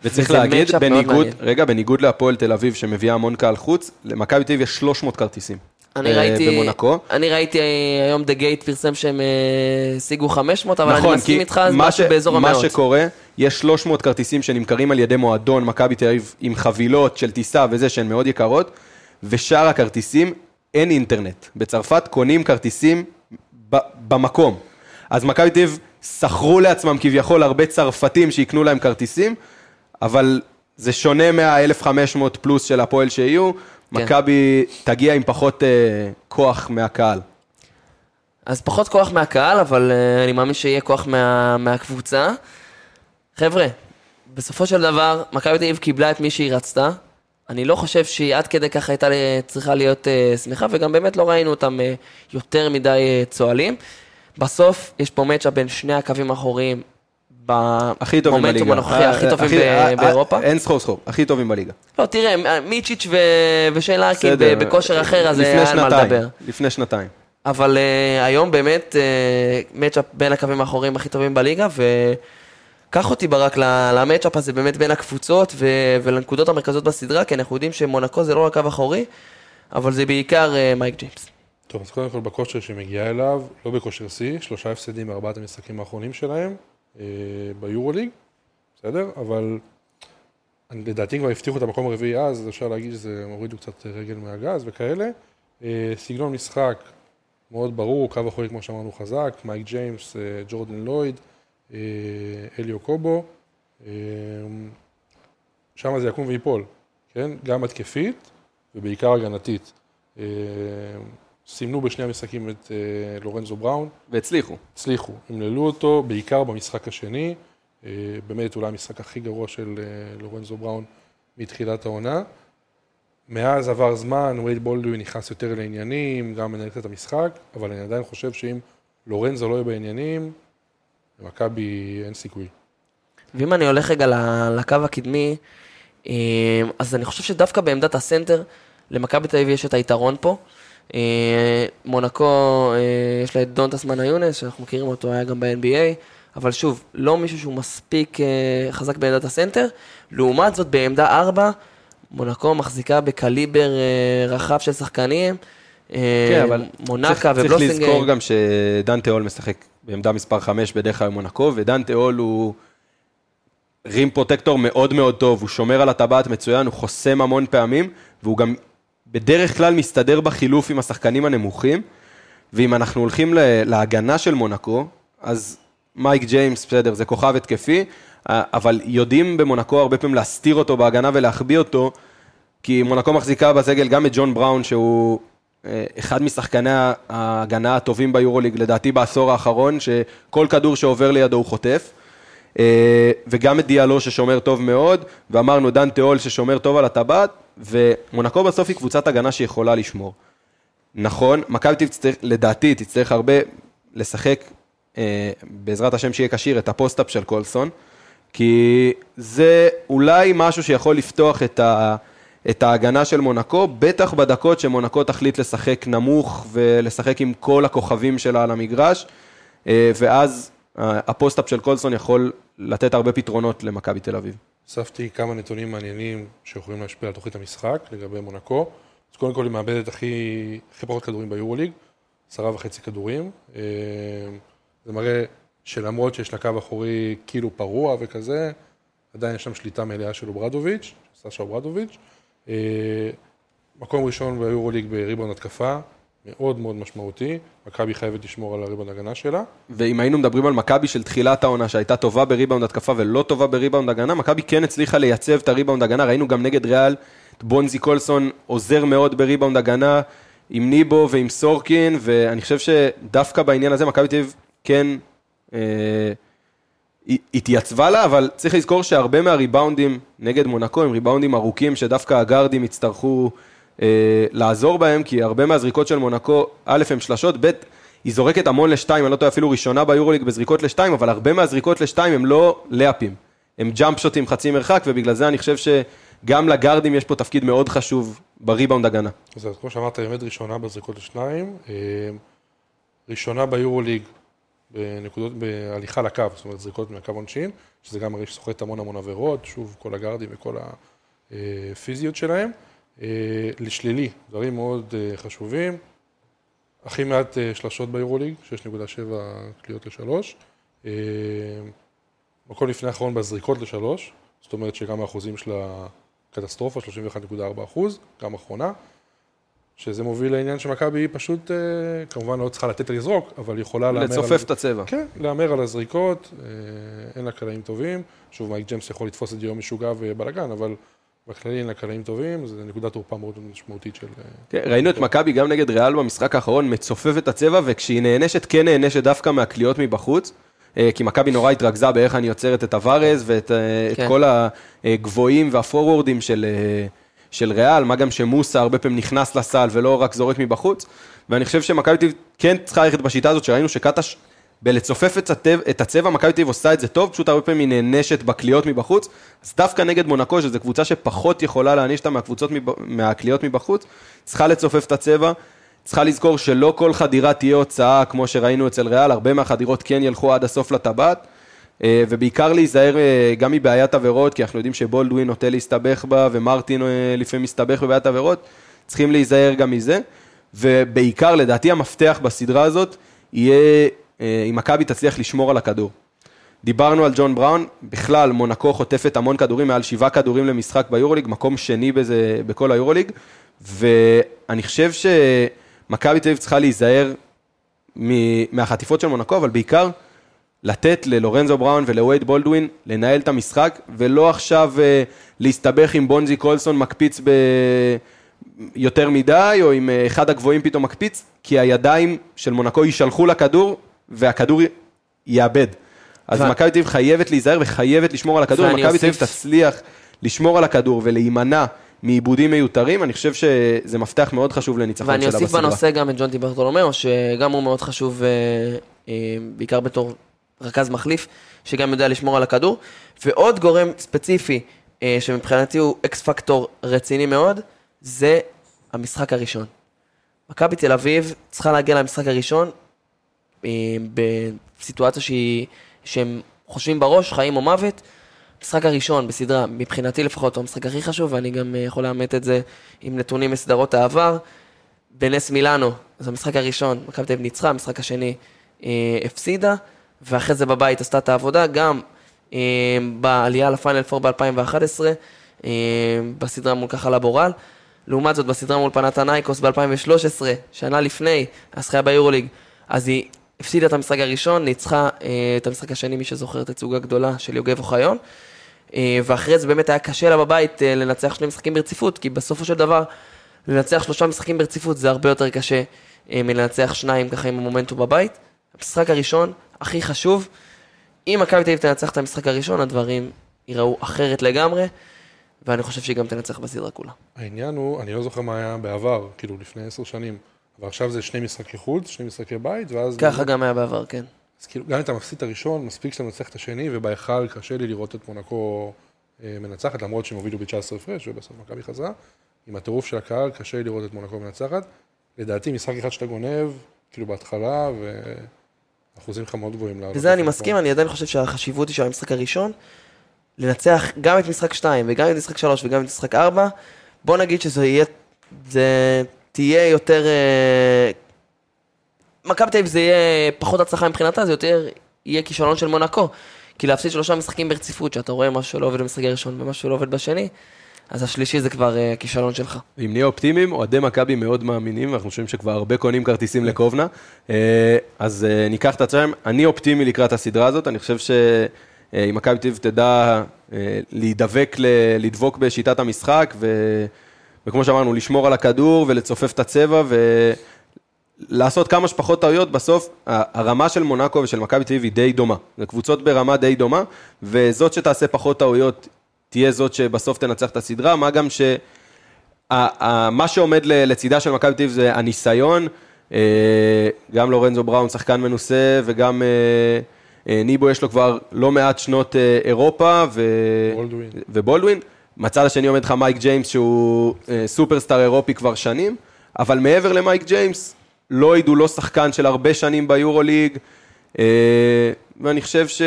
וצריך להגיד, בניגוד. רגע, בניגוד להפועל תל אביב שמביאה המון קהל חוץ, למכבי תל אביב יש 300 כרטיסים. אני אה, ראיתי, במונקו. אני ראיתי אה, היום דה גייט פרסם שהם אה, השיגו 500, אבל אני נכון, מסכים כי איתך, אז מה משהו ש- באזור מה המאות. שקורה, יש 300 כרטיסים שנמכרים על ידי מועדון מכבי תל אביב עם חבילות של טיסה וזה שהן מאוד יקרות, ושאר הכרטיסים אין אינטרנט. בצרפת קונים כרטיסים ב- במקום. אז מכבי תל אביב שכרו לעצמם כביכול הרבה צרפתים שיקנו להם כרטיסים, אבל זה שונה מה-1500 פלוס של הפועל שיהיו. כן. מכבי תגיע עם פחות אה, כוח מהקהל. אז פחות כוח מהקהל, אבל אה, אני מאמין שיהיה כוח מה, מהקבוצה. חבר'ה, בסופו של דבר, מכבי תל אביב קיבלה את מי שהיא רצתה. אני לא חושב שהיא עד כדי כך הייתה צריכה להיות אה, שמחה, וגם באמת לא ראינו אותם אה, יותר מדי אה, צוהלים. בסוף, יש פה מצ'אפ בין שני הקווים האחוריים. הכי טובים בליגה. במומנטום הנוכחי, אה, הכי טובים הכי- ב- אה, אה, באירופה. אין סחור סחור, הכי טובים בליגה. לא, תראה, מיצ'יץ' ו... ושיין לארקין בסדר. ב- בכושר אחר, אז על מה לדבר. לפני שנתיים. אבל היום באמת מצ'אפ בין הקווים האחוריים הכי טובים בליגה, וקח אותי ברק ל- למצ'אפ הזה באמת בין הקבוצות ו- ולנקודות המרכזיות בסדרה, כי אנחנו יודעים שמונקו זה לא רק קו אחורי, אבל זה בעיקר מייק ג'יימס. טוב, אז קודם כל בכושר שהיא מגיעה אליו, לא בכושר שיא, שלושה הפסדים בארבעת המשחקים האחרונים שלהם אה, ביורוליג, בסדר? אבל לדעתי כבר הבטיחו את המקום הרביעי אז, אז אפשר להגיד שזה הורידו קצת רגל מהגז וכאלה. אה, סגנון משחק מאוד ברור, קו אחורי כמו שאמרנו חזק, מייק ג'יימס, אה, ג'ורדן לויד, אה, אליו קובו. אה, שם זה יקום ויפול, כן? גם התקפית ובעיקר הגנתית. סימנו בשני המשחקים את אה, לורנזו בראון, והצליחו. הצליחו, המללו אותו, בעיקר במשחק השני, אה, באמת אולי המשחק הכי גרוע של אה, לורנזו בראון מתחילת העונה. מאז עבר זמן, וייד בולדווין נכנס יותר לעניינים, גם מנהל את המשחק, אבל אני עדיין חושב שאם לורנזו לא יהיה בעניינים, למכבי אין סיכוי. ואם אני הולך רגע לקו הקדמי, אז אני חושב שדווקא בעמדת הסנטר, למכבי תל אביב יש את היתרון פה. אה, מונקו, אה, יש לה את דונטס מנה יונס, שאנחנו מכירים אותו, היה גם ב-NBA, אבל שוב, לא מישהו שהוא מספיק אה, חזק בעמדת הסנטר. לעומת זאת, בעמדה 4, מונקו מחזיקה בקליבר רחב של שחקנים. כן, אבל מונקה צריך, צריך ובלוסינגר. לזכור גם שדנטה אול משחק בעמדה מספר 5 בדרך כלל במונקו, ודנטה אול הוא רים פרוטקטור מאוד מאוד טוב, הוא שומר על הטבעת מצוין, הוא חוסם המון פעמים, והוא גם בדרך כלל מסתדר בחילוף עם השחקנים הנמוכים, ואם אנחנו הולכים להגנה של מונקו, אז מייק ג'יימס, בסדר, זה כוכב התקפי, אבל יודעים במונקו הרבה פעמים להסתיר אותו בהגנה ולהחביא אותו, כי מונקו מחזיקה בסגל גם את ג'ון בראון, שהוא אה, אחד משחקני ההגנה הטובים ביורוליג, לדעתי בעשור האחרון, שכל כדור שעובר לידו הוא חוטף. אה, וגם את דיאלו ששומר טוב מאוד, ואמרנו דן תיאול ששומר טוב על הטבעת, ומונקו בסוף היא קבוצת הגנה שיכולה לשמור. נכון, מכבי תצטרך, לדעתי תצטרך הרבה לשחק, אה, בעזרת השם שיהיה כשיר, את ה post-up של קולסון, כי זה אולי משהו שיכול לפתוח את, ה, את ההגנה של מונקו, בטח בדקות שמונקו תחליט לשחק נמוך ולשחק עם כל הכוכבים שלה על המגרש, אה, ואז אה, ה post-up של קולסון יכול לתת הרבה פתרונות למכבי תל אביב. אספתי כמה נתונים מעניינים שיכולים להשפיע על תוכנית המשחק לגבי מונקו. אז קודם כל היא מאבדת הכי, הכי פחות כדורים ביורוליג, עשרה וחצי כדורים. אה, זה מראה שלמרות שיש לה קו אחורי כאילו פרוע וכזה, עדיין יש שם שליטה מלאה של אוברדוביץ', סשה אוברדוביץ'. אה, מקום ראשון ביורוליג בריבאונד התקפה, מאוד מאוד משמעותי. מכבי חייבת לשמור על הריבאונד הגנה שלה. ואם היינו מדברים על מכבי של תחילת העונה, שהייתה טובה בריבאונד התקפה ולא טובה בריבאונד הגנה, מכבי כן הצליחה לייצב את הריבאונד הגנה, ראינו גם נגד ריאל, בונזי קולסון עוזר מאוד בריבאונד הגנה, עם ניבו ועם סורקין, ואני חושב שדווקא בעניין הזה מכבי תל כן אה, התייצבה לה, אבל צריך לזכור שהרבה מהריבאונדים נגד מונקו הם ריבאונדים ארוכים, שדווקא הגארדים יצטרכו לעזור בהם, כי הרבה מהזריקות של מונקו, א', הם שלשות, ב', היא זורקת המון לשתיים, אני לא טועה אפילו ראשונה ביורוליג בזריקות לשתיים, אבל הרבה מהזריקות לשתיים הם לא לאפים, הם ג'אמפ שוטים חצי מרחק, ובגלל זה אני חושב שגם לגארדים יש פה תפקיד מאוד חשוב בריבאונד הגנה. אז כמו שאמרת, באמת ראשונה בזריקות לשניים. אה, ראשונה ביורוליג בנקודות, בהליכה לקו, זאת אומרת זריקות מהקו עונשין, שזה גם מראה שסוחט המון המון עבירות, שוב, כל הגארדים וכל הפיזיות שלהם. אה, לשלילי, דברים מאוד אה, חשובים. הכי מעט אה, שלשות ביורוליג, 6.7 קליעות לשלוש. מקום לפני האחרון בזריקות לשלוש, זאת אומרת שגם האחוזים שלה קטסטרופה, 31.4 אחוז, גם אחרונה, שזה מוביל לעניין שמכבי היא פשוט, כמובן לא צריכה לתת לזרוק, אבל היא יכולה להמר על... לצופף את הצבע. כן, להמר על הזריקות, אין לה קלעים טובים. שוב, מייק ג'מס יכול לתפוס את יום משוגע ובלאגן, אבל בכללי אין לה קלעים טובים, זו נקודת תורפה מאוד משמעותית של... אה, כן, ראינו את מכבי גם נגד ריאל במשחק האחרון, מצופפת את הצבע, וכשהיא נענשת, כן נענשת דווקא מהקליעות מבחוץ. אה, כי מכבי נורא התרכזה באיך אני יוצרת את הווארז ואת אה, את כן. כל הגבוהים והפורורדים של, של ריאל, מה גם שמוסה הרבה פעמים נכנס לסל ולא רק זורק מבחוץ. ואני חושב שמכבי תל כן צריכה ללכת בשיטה הזאת, שראינו שקטש, בלצופף את הצבע, את הצבע מכבי תל אביב עושה את זה טוב, פשוט הרבה פעמים היא נענשת בקליעות מבחוץ. אז דווקא נגד מונקו, שזו קבוצה שפחות יכולה להעניש אותה מהקבוצות, מהקליעות מבחוץ, צריכה לצופף את הצבע. צריכה לזכור שלא כל חדירה תהיה הוצאה, כמו שראינו אצל ריאל, הרבה מהחדירות כן ילכו עד הסוף לטבעת, אה, ובעיקר להיזהר אה, גם מבעיית עבירות, כי אנחנו יודעים שבולדווין נוטה להסתבך בה, ומרטין אה, לפעמים מסתבך בבעיית עבירות, צריכים להיזהר גם מזה, ובעיקר, לדעתי, המפתח בסדרה הזאת יהיה אם מכבי תצליח לשמור על הכדור. דיברנו על ג'ון בראון, בכלל מונקו חוטפת המון כדורים, מעל שבעה כדורים למשחק ביורוליג, מקום שני בזה, בכל היורוליג, ואני חושב שמכבי תל אביב צריכה להיזהר מהחטיפות של מונקו, אבל בעיקר לתת ללורנזו בראון ולווייד בולדווין לנהל את המשחק, ולא עכשיו אה, להסתבך עם בונזי קולסון מקפיץ ב... יותר מדי, או עם אה, אחד הגבוהים פתאום מקפיץ, כי הידיים של מונקו יישלחו לכדור, והכדור יאבד. אז ו- מכבי תל אביב חייבת להיזהר וחייבת לשמור על הכדור, ואני מכבי תל אביב אוסיף- תצליח לשמור על הכדור ולהימנע מעיבודים מיותרים, אני חושב שזה מפתח מאוד חשוב לניצחון ואני שלה אוסיף בסדרה. בנושא גם את ג'ונטי ברטולומיאו, שגם הוא מאוד חשוב, אה, אה, בעיקר בתור רכז מחליף, שגם יודע לשמור על הכדור. ועוד גורם ספציפי, אה, שמבחינתי הוא אקס פקטור רציני מאוד, זה המשחק הראשון. מכבי תל אביב צריכה להגיע למשחק הראשון בסיטואציה שהיא, שהם חושבים בראש, חיים או מוות. המשחק הראשון בסדרה, מבחינתי לפחות, הוא המשחק הכי חשוב, ואני גם אה, יכול לאמת את זה עם נתונים מסדרות העבר. בנס מילאנו, אז המשחק הראשון, מכבי תל אביב ניצחה, המשחק השני אה, הפסידה, ואחרי זה בבית עשתה את העבודה, גם אה, בעלייה לפיינל 4 ב-2011, אה, בסדרה מול ככה לבורל. לעומת זאת, בסדרה מול פנתנייקוס ב-2013, שנה לפני, הזכייה ביורוליג, אז היא הפסידה את המשחק הראשון, ניצחה אה, את המשחק השני, מי שזוכר את התצוגה הגדולה של יוגב אוחיון. אה, ואחרי זה באמת היה קשה לה בבית אה, לנצח שני משחקים ברציפות, כי בסופו של דבר, לנצח שלושה משחקים ברציפות זה הרבה יותר קשה מלנצח שניים ככה עם המומנטום בבית. המשחק הראשון, הכי חשוב, אם מכבי תל אביב תנצח את המשחק הראשון, הדברים ייראו אחרת לגמרי, ואני חושב שהיא גם תנצח בסדרה כולה. העניין הוא, אני לא זוכר מה היה בעבר, כאילו לפני עשר שנים, אבל עכשיו זה שני משחקי חוץ, שני משחקי בית, ואז... ככה גם היה בעבר, כן. אז כאילו, גם אם אתה מפסיד את הראשון, מספיק שאתה מנצח את השני, ובהיכל קשה לי לראות את מונקו אה, מנצחת, למרות שהם הובילו ב-19 הפרש, ובסוף מכבי חזרה. עם הטירוף של הקהל, קשה לי לראות את מונקו מנצחת. לדעתי, משחק אחד שאתה גונב, כאילו בהתחלה, ואחוזים שלך מאוד גבוהים. לעלות וזה אני מסכים, אני עדיין חושב שהחשיבות היא של המשחק הראשון, לנצח גם את משחק 2 וגם את משחק 3 וגם את משחק 4, בוא נגיד שזה יהיה, זה תהיה יותר, אה, מכבי תל אביב זה יהיה פחות הצלחה מבחינתה, זה יותר יהיה כישלון של מונקו. כי להפסיד שלושה משחקים ברציפות, שאתה רואה משהו שלא עובד במשחק הראשון ומשהו שלא עובד בשני, אז השלישי זה כבר אה, כישלון שלך. אם נהיה אופטימיים, אוהדי מכבי מאוד מאמינים, ואנחנו חושבים שכבר הרבה קונים כרטיסים לקובנה. אה, אז אה, ניקח את הצ'אם. אני אופטימי לקראת הסדרה הזאת, אני חושב שאם מכבי תל אביב תדע להידבק, לדבוק בשיטת המשחק, ו- וכמו שאמרנו, לשמור על הכדור ולצופף את הצבע, ולעשות כמה שפחות טעויות, בסוף הרמה של מונאקו ושל מכבי תל אביב היא די דומה. זה קבוצות ברמה די דומה, וזאת שתעשה פחות טעויות, תהיה זאת שבסוף תנצח את הסדרה, מה גם ש... מה שעומד לצידה של מכבי תל אביב זה הניסיון, אה, גם לורנזו בראון שחקן מנוסה וגם אה, אה, ניבו יש לו כבר לא מעט שנות אירופה ו... בולדווין. ובולדווין. מצד השני עומד לך מייק ג'יימס שהוא אה, סופרסטאר אירופי כבר שנים, אבל מעבר למייק ג'יימס, לויד הוא לא שחקן של הרבה שנים ביורוליג, אה, ואני חושב ש...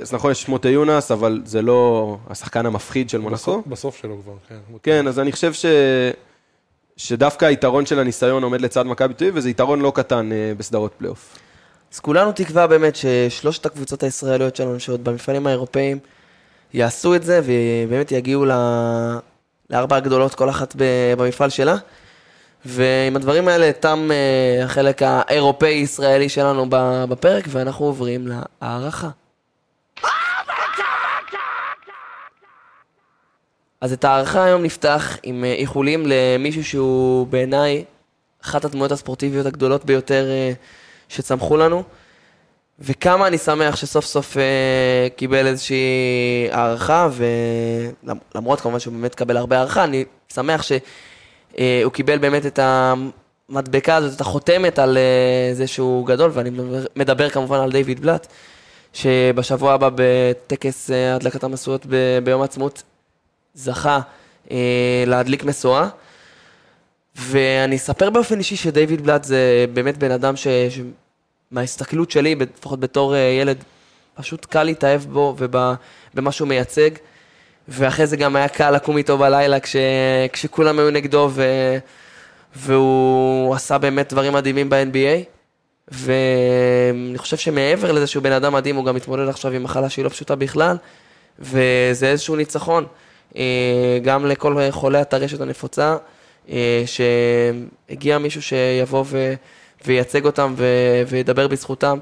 אז נכון, יש את מוטיונאס, אבל זה לא השחקן המפחיד של מונקו. בסוף, בסוף שלו כבר, כן. כן, אז אני חושב ש... שדווקא היתרון של הניסיון עומד לצד מכבי תל אביב, וזה יתרון לא קטן אה, בסדרות פלייאוף. אז כולנו תקווה באמת ששלושת הקבוצות הישראליות שלנו, שעוד במפעלים האירופאים, יעשו את זה ובאמת יגיעו ל... לארבע הגדולות, כל אחת במפעל שלה. ועם הדברים האלה תם אה, החלק האירופאי-ישראלי שלנו בפרק, ואנחנו עוברים להערכה. אז את ההערכה היום נפתח עם אה, איחולים למישהו שהוא בעיניי אחת הדמויות הספורטיביות הגדולות ביותר אה, שצמחו לנו. וכמה אני שמח שסוף סוף אה, קיבל איזושהי הערכה, ולמרות כמובן שהוא באמת קבל הרבה הערכה, אני שמח שהוא קיבל באמת את המדבקה הזאת, את החותמת על אה, זה שהוא גדול, ואני מדבר, מדבר כמובן על דיוויד בלאט, שבשבוע הבא בטקס אה, הדלקת המשואות ב- ביום העצמאות זכה אה, להדליק משואה. ואני אספר באופן אישי שדייוויד בלאט זה באמת בן אדם. ש... מההסתכלות שלי, לפחות בתור אה, ילד, פשוט קל להתאהב בו ובמה שהוא מייצג. ואחרי זה גם היה קל לקום איתו בלילה כש... כשכולם היו נגדו, ו... והוא עשה באמת דברים מדהימים ב-NBA. ואני חושב שמעבר לזה שהוא בן אדם מדהים, הוא גם מתמודד עכשיו עם מחלה שהיא לא פשוטה בכלל, וזה איזשהו ניצחון. אה, גם לכל חולי הטרשת הנפוצה, אה, שהגיע מישהו שיבוא ו... וייצג אותם ו... וידבר בזכותם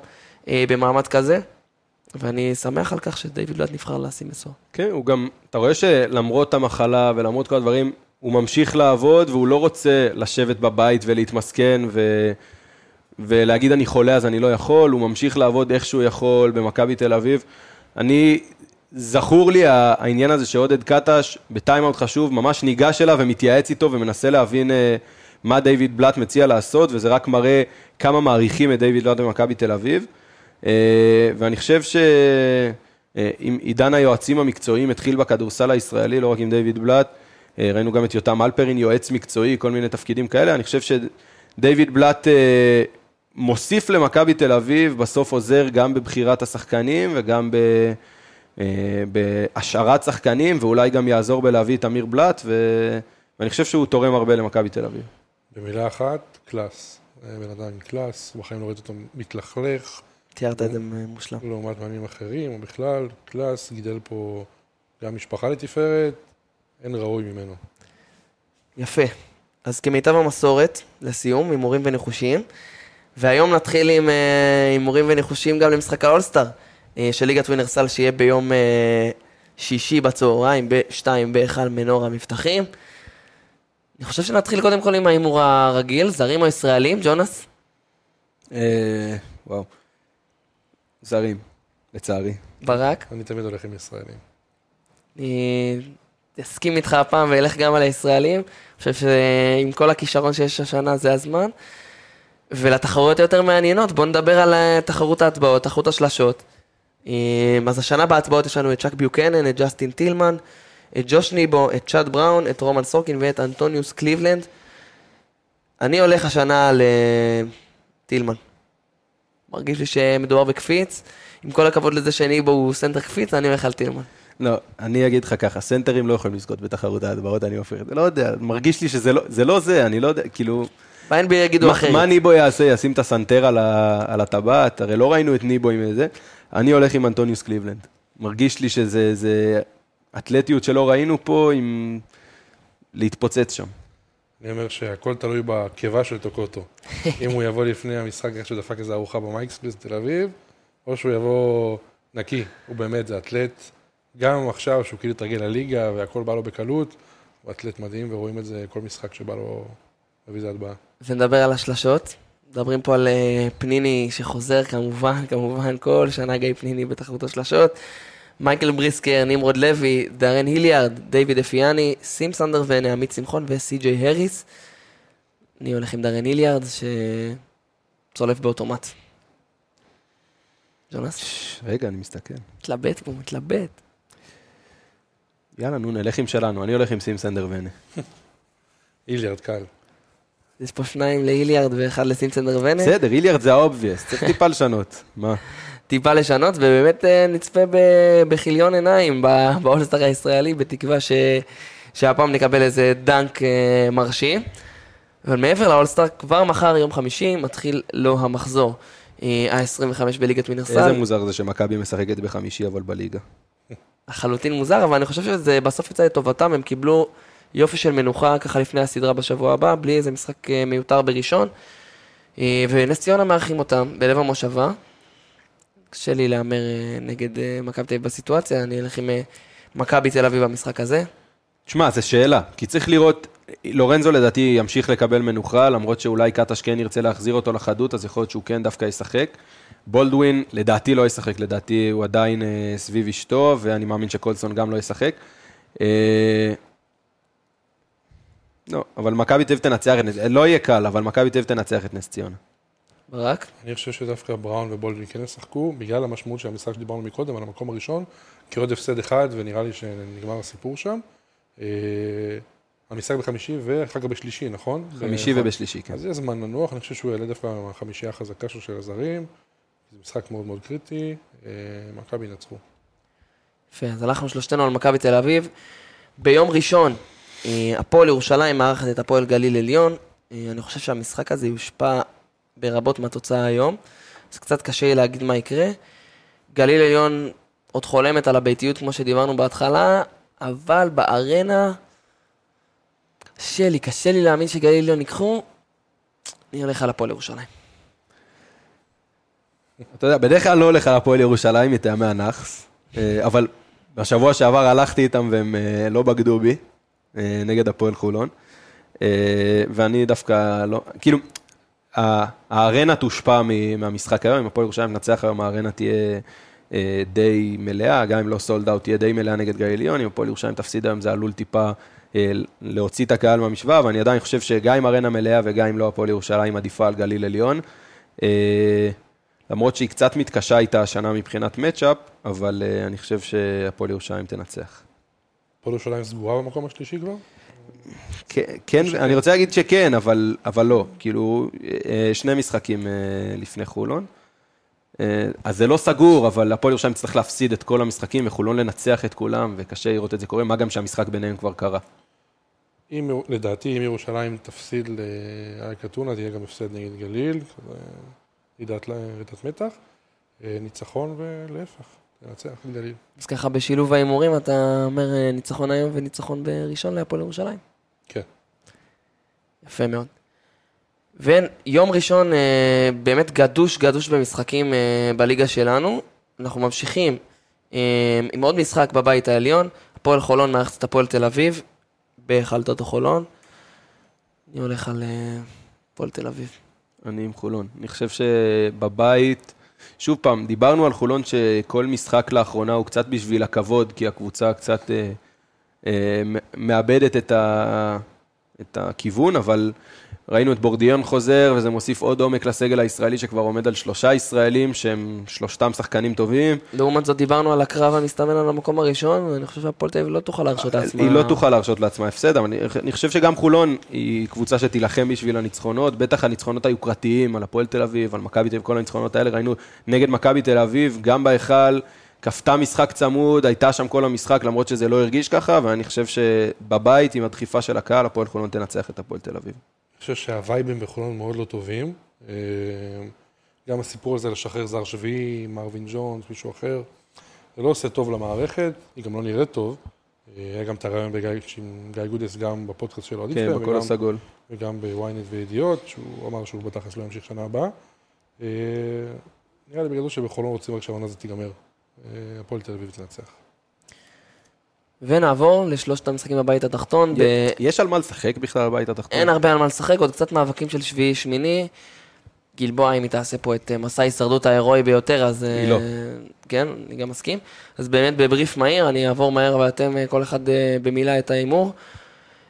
אה, במעמד כזה, ואני שמח על כך שדייוויד בלאט נבחר לשים מסור. כן, הוא גם, אתה רואה שלמרות המחלה ולמרות כל הדברים, הוא ממשיך לעבוד והוא לא רוצה לשבת בבית ולהתמסכן ו... ולהגיד אני חולה אז אני לא יכול, הוא ממשיך לעבוד איך שהוא יכול במכבי תל אביב. אני, זכור לי העניין הזה שעודד קטש בטיימאוט חשוב, ממש ניגש אליו ומתייעץ איתו ומנסה להבין אה, מה דיוויד בלאט מציע לעשות, וזה רק מראה כמה מעריכים את דיוויד בלאט במכבי תל אביב. אה, ואני חושב שעם עידן היועצים המקצועיים התחיל בכדורסל הישראלי, לא רק עם דיוויד בלאט, אה, ראינו גם את יותם אלפרין, יועץ מקצועי, כל מיני תפקידים כאלה, אני חושב שדיוויד בלאט אה, מוסיף למכבי תל אביב, בסוף עוזר גם בבחירת השחקנים וגם ב... אה, בהשארת שחקנים, ואולי גם יעזור בלהביא את אמיר בלאט, ו... ואני חושב שהוא תורם הרבה למכבי תל אביב. במילה אחת, class. אה, בן אדם class, בחיים לא ראיתי אותו מתלכלך, תיארת את זה מושלם. לעומת מאמנים אחרים, או בכלל, class, גידל פה גם משפחה לתפארת, אין ראוי ממנו. יפה. אז כמיטב המסורת, לסיום, הימורים וניחושים. והיום נתחיל עם אה, הימורים וניחושים גם למשחק האולסטאר אה, של ליגת ווינרסל, שיהיה ביום שישי בצהריים, ב-2 בהיכל מנור המבטחים. אני חושב שנתחיל קודם כל עם ההימור הרגיל, זרים או ישראלים, ג'ונס? אה, וואו. זרים, לצערי. ברק? אני תמיד הולך עם ישראלים. אני אסכים איתך הפעם ואלך גם על הישראלים. אני חושב שעם כל הכישרון שיש השנה זה הזמן. ולתחרויות היותר מעניינות, בואו נדבר על אה, תחרות ההטבעות, תחרות השלשות. אה, אז השנה בהטבעות יש לנו את צ'אק ביוקנן, את ג'סטין טילמן, את ג'וש ניבו, את צ'אד בראון, את רומן סורקין ואת אנטוניוס קליבלנד. אני הולך השנה על אה, טילמן. מרגיש לי שמדובר בקפיץ. עם כל הכבוד לזה שניבו הוא סנטר קפיץ, אני הולך על טילמן. לא, אני אגיד לך ככה, סנטרים לא יכולים לזכות בתחרות ההטבעות, אני הופך את זה, לא יודע, מרגיש לי שזה לא זה, לא זה אני לא יודע, כאילו, ב-NBA יגידו מה, אחרת. מה ניבו יעשה, ישים את הסנטר על, ה, על הטבעת, הרי לא ראינו את ניבו עם זה, אני הולך עם אנטוניוס קליבלנד. מרגיש לי שזה זה אתלטיות שלא ראינו פה עם להתפוצץ שם. אני אומר שהכל תלוי בקיבה של טוקוטו. אם הוא יבוא לפני המשחק איך שהוא דפק איזה ארוחה במייקספלס בתל אביב, או שהוא יבוא נקי. הוא באמת, זה אתלט. גם עכשיו, שהוא כאילו התרגל לליגה והכל בא לו בקלות, הוא אתלט מדהים, ורואים את זה כל משחק שבא לו להביא את ההטבעה. ונדבר על השלשות. מדברים פה על אה, פניני שחוזר, כמובן, כמובן, כל שנה גיא פניני בתחרות השלשות. מייקל בריסקר, נמרוד לוי, דארן היליארד, דיוויד אפיאני, סים סנדר ונעמית שמחון וסי.ג'יי הריס. אני הולך עם דארן היליארד, שצולף באוטומט. ג'ונס? רגע, אני מסתכל. מתלבט פה, מתלבט. יאללה, נו, נלך עם שלנו, אני הולך עם סים סנדר ונה. היליארד קל. יש פה שניים להיליארד ואחד לסים סנדר ונה. בסדר, היליארד זה ה obvious, צריך טיפה לשנות. מה? טיפה לשנות, ובאמת אה, נצפה בכיליון עיניים באולסטאר הישראלי, בתקווה ש... שהפעם נקבל איזה דנק אה, מרשים. אבל מעבר לאולסטאר, כבר מחר, יום חמישי, מתחיל לו המחזור. אה, ה-25 בליגת איזה מינרסל. מוזר זה שמכבי משחקת בחמישי, אבל בליגה. לחלוטין מוזר, אבל אני חושב שזה בסוף יצא לטובתם, הם קיבלו יופי של מנוחה ככה לפני הסדרה בשבוע הבא, בלי איזה משחק אה, מיותר בראשון. אה, ונס ציונה מארחים אותם בלב המושבה. קשה לי להמר אה, נגד אה, מכבי תל אביב בסיטואציה, אני אלך עם אה, מכבי תל אביב במשחק הזה. תשמע, זו שאלה, כי צריך לראות, לורנזו לדעתי ימשיך לקבל מנוחה, למרות שאולי קטש כן ירצה להחזיר אותו לחדות, אז יכול להיות שהוא כן דווקא ישחק. בולדווין, לדעתי לא ישחק, לדעתי הוא עדיין סביב אשתו, ואני מאמין שקולסון גם לא ישחק. לא, אבל מכבי תל אביב תנצח. לא יהיה קל, אבל מכבי תל אביב תנצח את נס ציונה. ברק? אני חושב שדווקא בראון ובולדווין כן ישחקו, בגלל המשמעות של המשחק שדיברנו מקודם, על המקום הראשון, כי עוד הפסד אחד, ונראה לי שנגמר הסיפור שם. אה, המשחק בחמישי ואחר כך בשלישי, נכון? חמישי ובשלישי, כן. אז יש זמן לנוח, אני חושב שהוא יעלה דווקא מהחמישייה החזקה שלו של הזרים. זה משחק מאוד מאוד קריטי, אה, מכבי ינצחו. יפה, אז הלכנו שלושתנו על מכבי תל אביב. ביום ראשון, אה, הפועל ירושלים מארחת את הפועל גליל עליון. אני חושב שהמשחק הזה יושפע ברבות מהתוצאה היום, אז קצת קשה לי להגיד מה יקרה. גליל עליון עוד חולמת על הביתיות כמו שדיברנו בהתחלה, אבל בארנה, קשה לי, קשה לי להאמין שגליל עליון ייקחו, אני הולך על הפועל ירושלים. אתה יודע, בדרך כלל לא הולך על הפועל ירושלים מטעמי הנאחס, אה, אבל בשבוע שעבר הלכתי איתם והם אה, לא בגדו בי, אה, נגד הפועל חולון. ואני דווקא לא, כאילו, הארנה תושפע מהמשחק היום, אם הפועל ירושלים ינצח היום, הארנה תהיה אה, די מלאה, גם אם לא סולד אאוט, תהיה די מלאה נגד גליל עליון, אם הפועל ירושלים תפסיד היום, זה עלול טיפה אה, להוציא את הקהל מהמשוואה, ואני עדיין חושב שגם אם ארנה מלאה וגם אם לא הפועל ירושלים עדיפה על גליל עליון. אה, למרות שהיא קצת מתקשה איתה השנה מבחינת מצ'אפ, אבל אני חושב שהפועל ירושלים תנצח. הפועל ירושלים סגורה במקום השלישי כבר? כן, כן, אני רוצה להגיד שכן, אבל, אבל לא. כאילו, אה, שני משחקים אה, לפני חולון. אה, אז זה לא סגור, אבל הפועל ירושלים צריך להפסיד את כל המשחקים וחולון לנצח את כולם, וקשה לראות את זה קורה, מה גם שהמשחק ביניהם כבר קרה. אם, לדעתי, אם ירושלים תפסיד לאייק אתונה, תהיה גם הפסד נגד גליל, רעידת מתח, ניצחון ולהפך, תנצח את גליל. אז ככה בשילוב ההימורים אתה אומר אה, ניצחון היום וניצחון בראשון להפועל ירושלים. כן. יפה מאוד. ויום ראשון אה, באמת גדוש גדוש במשחקים אה, בליגה שלנו. אנחנו ממשיכים עם עוד משחק בבית העליון. הפועל חולון מארחת את הפועל תל אביב בחלטות החולון. אני הולך על הפועל תל אביב. אני עם חולון. אני חושב שבבית, שוב פעם, דיברנו על חולון שכל משחק לאחרונה הוא קצת בשביל הכבוד, כי הקבוצה קצת אה, אה, מאבדת את, ה, את הכיוון, אבל ראינו את בורדיון חוזר, וזה מוסיף עוד עומק לסגל הישראלי שכבר עומד על שלושה ישראלים, שהם שלושתם שחקנים טובים. לעומת זאת דיברנו על הקרב המסתמן על המקום הראשון, ואני חושב שהפועל תל אביב לא תוכל להרשות לעצמה. היא לא תוכל להרשות לעצמה הפסד, אבל אני, אני חושב שגם חולון היא קבוצה שתילחם בשביל הניצחונות, בטח הניצחונות היוקרתיים על הפועל תל אביב, על מכבי תל אביב, כל הניצחונות האלה, ראינו נגד מכבי תל אביב, גם בהיכל, כפתה משחק צמוד, הייתה שם כל המשחק, למרות שזה לא הרגיש ככה, ואני חושב שבבית, עם הדחיפה של הקהל, הפועל חולון תנצח את הפועל תל אביב. חושב שהווייבים בחולון מאוד לא טובים. אה, גם הסיפור הזה לשחרר זר שביעי, מרווין ג'ונס, מישהו אחר, זה לא עושה טוב למערכת, היא גם לא נראית טוב. אה, היה גם את הרעיון עם גיא גודס, גם בפודקאסט של אוהדים כן, בכל הסגול. וגם בוויינט וידיעות, שהוא אמר שהוא בתכלס לא ימשיך שנה הבאה. אה, נראה לי בגדול שבחולון רוצים רק שהעונה הזאת תיגמר. הפועל תל אביב תנצח. ונעבור לשלושת המשחקים בבית התחתון. ב... יש על מה לשחק בכלל בבית התחתון? אין הרבה על מה לשחק, עוד קצת מאבקים של שביעי שמיני. גלבוע, אם היא תעשה פה את אה, מסע ההישרדות ההירואי ביותר, אז... היא אה, לא. כן, אני גם מסכים. אז באמת בבריף מהיר, אני אעבור מהר ואתם אה, כל אחד במילה את ההימור.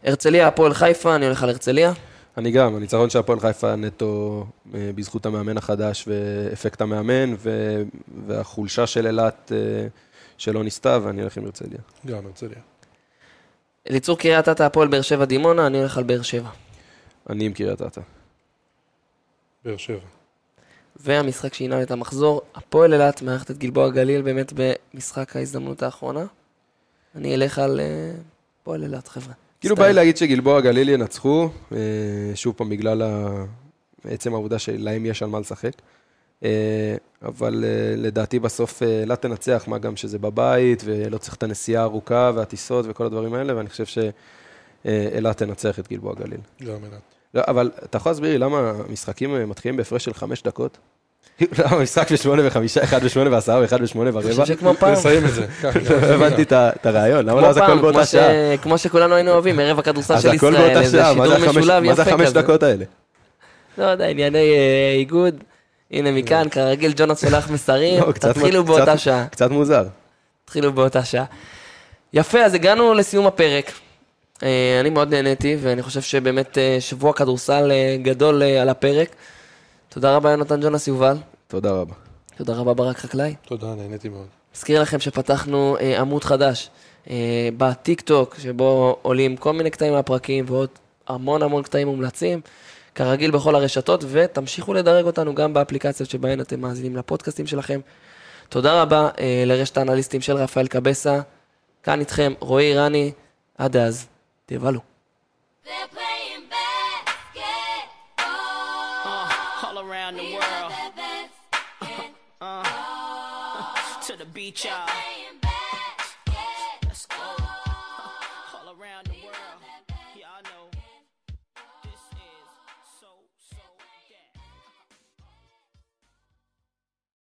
הרצליה, הפועל חיפה, אני הולך על הרצליה. אני גם, הניצחון של הפועל חיפה נטו בזכות המאמן החדש ואפקט המאמן, ו- והחולשה של אילת שלא ניסתה, ואני אלך עם הרצליה. גם הרצליה. אליצור קריית אתא, הפועל באר שבע דימונה, אני הולך על באר שבע. אני עם קריית אתא. באר שבע. והמשחק שינהל את המחזור, הפועל אילת מארחת את גלבוע גליל באמת במשחק ההזדמנות האחרונה. אני אלך על אה, הפועל אילת, חבר'ה. כאילו. בא לי להגיד שגלבוע גליל ינצחו, אה, שוב פעם בגלל עצם העובדה שלהם יש על מה לשחק. אה, אבל אה, לדעתי בסוף אה, אילת תנצח, מה גם שזה בבית, ולא צריך את הנסיעה הארוכה והטיסות וכל הדברים האלה, ואני חושב שאילת תנצח את גלבוע גליל. גם אילת. לא, אבל אתה יכול להסביר לי למה המשחקים אה, מתחילים בהפרש של חמש דקות? למה משחק בשמונה וחמישה, אחד בשמונה ועשרה ואחד בשמונה אני ורבע? חושב שכמו פעם. נסיים את זה. לא הבנתי את הרעיון, למה כמו לא אז הכל באותה שעה? כמו שכולנו היינו אוהבים, ערב הכדורסל של ישראל, זה שידור משולב מה זה יפה החמש כזה. דקות האלה? לא יודע, ענייני אה, איגוד. הנה מכאן, כרגיל ג'ונס שולח מסרים, לא, תתחילו באותה שעה. קצת מוזר. התחילו באותה שעה. יפה, אז הגענו לסיום הפרק. אה, אני מאוד נהניתי, ואני חושב שבאמת אה, שבוע כדורסל אה, גדול על הפרק. תודה רבה, יונתן ג'ונס יובל. תודה רבה. תודה רבה, ברק חקלאי. תודה, נהניתי מאוד. מזכיר לכם שפתחנו אה, עמוד חדש אה, בטיק טוק, שבו עולים כל מיני קטעים מהפרקים ועוד המון המון קטעים מומלצים, כרגיל בכל הרשתות, ותמשיכו לדרג אותנו גם באפליקציות שבהן אתם מאזינים לפודקאסטים שלכם. תודה רבה אה, לרשת האנליסטים של רפאל קבסה. כאן איתכם רועי רני, עד אז, תבלו. Uh, beach, y'all.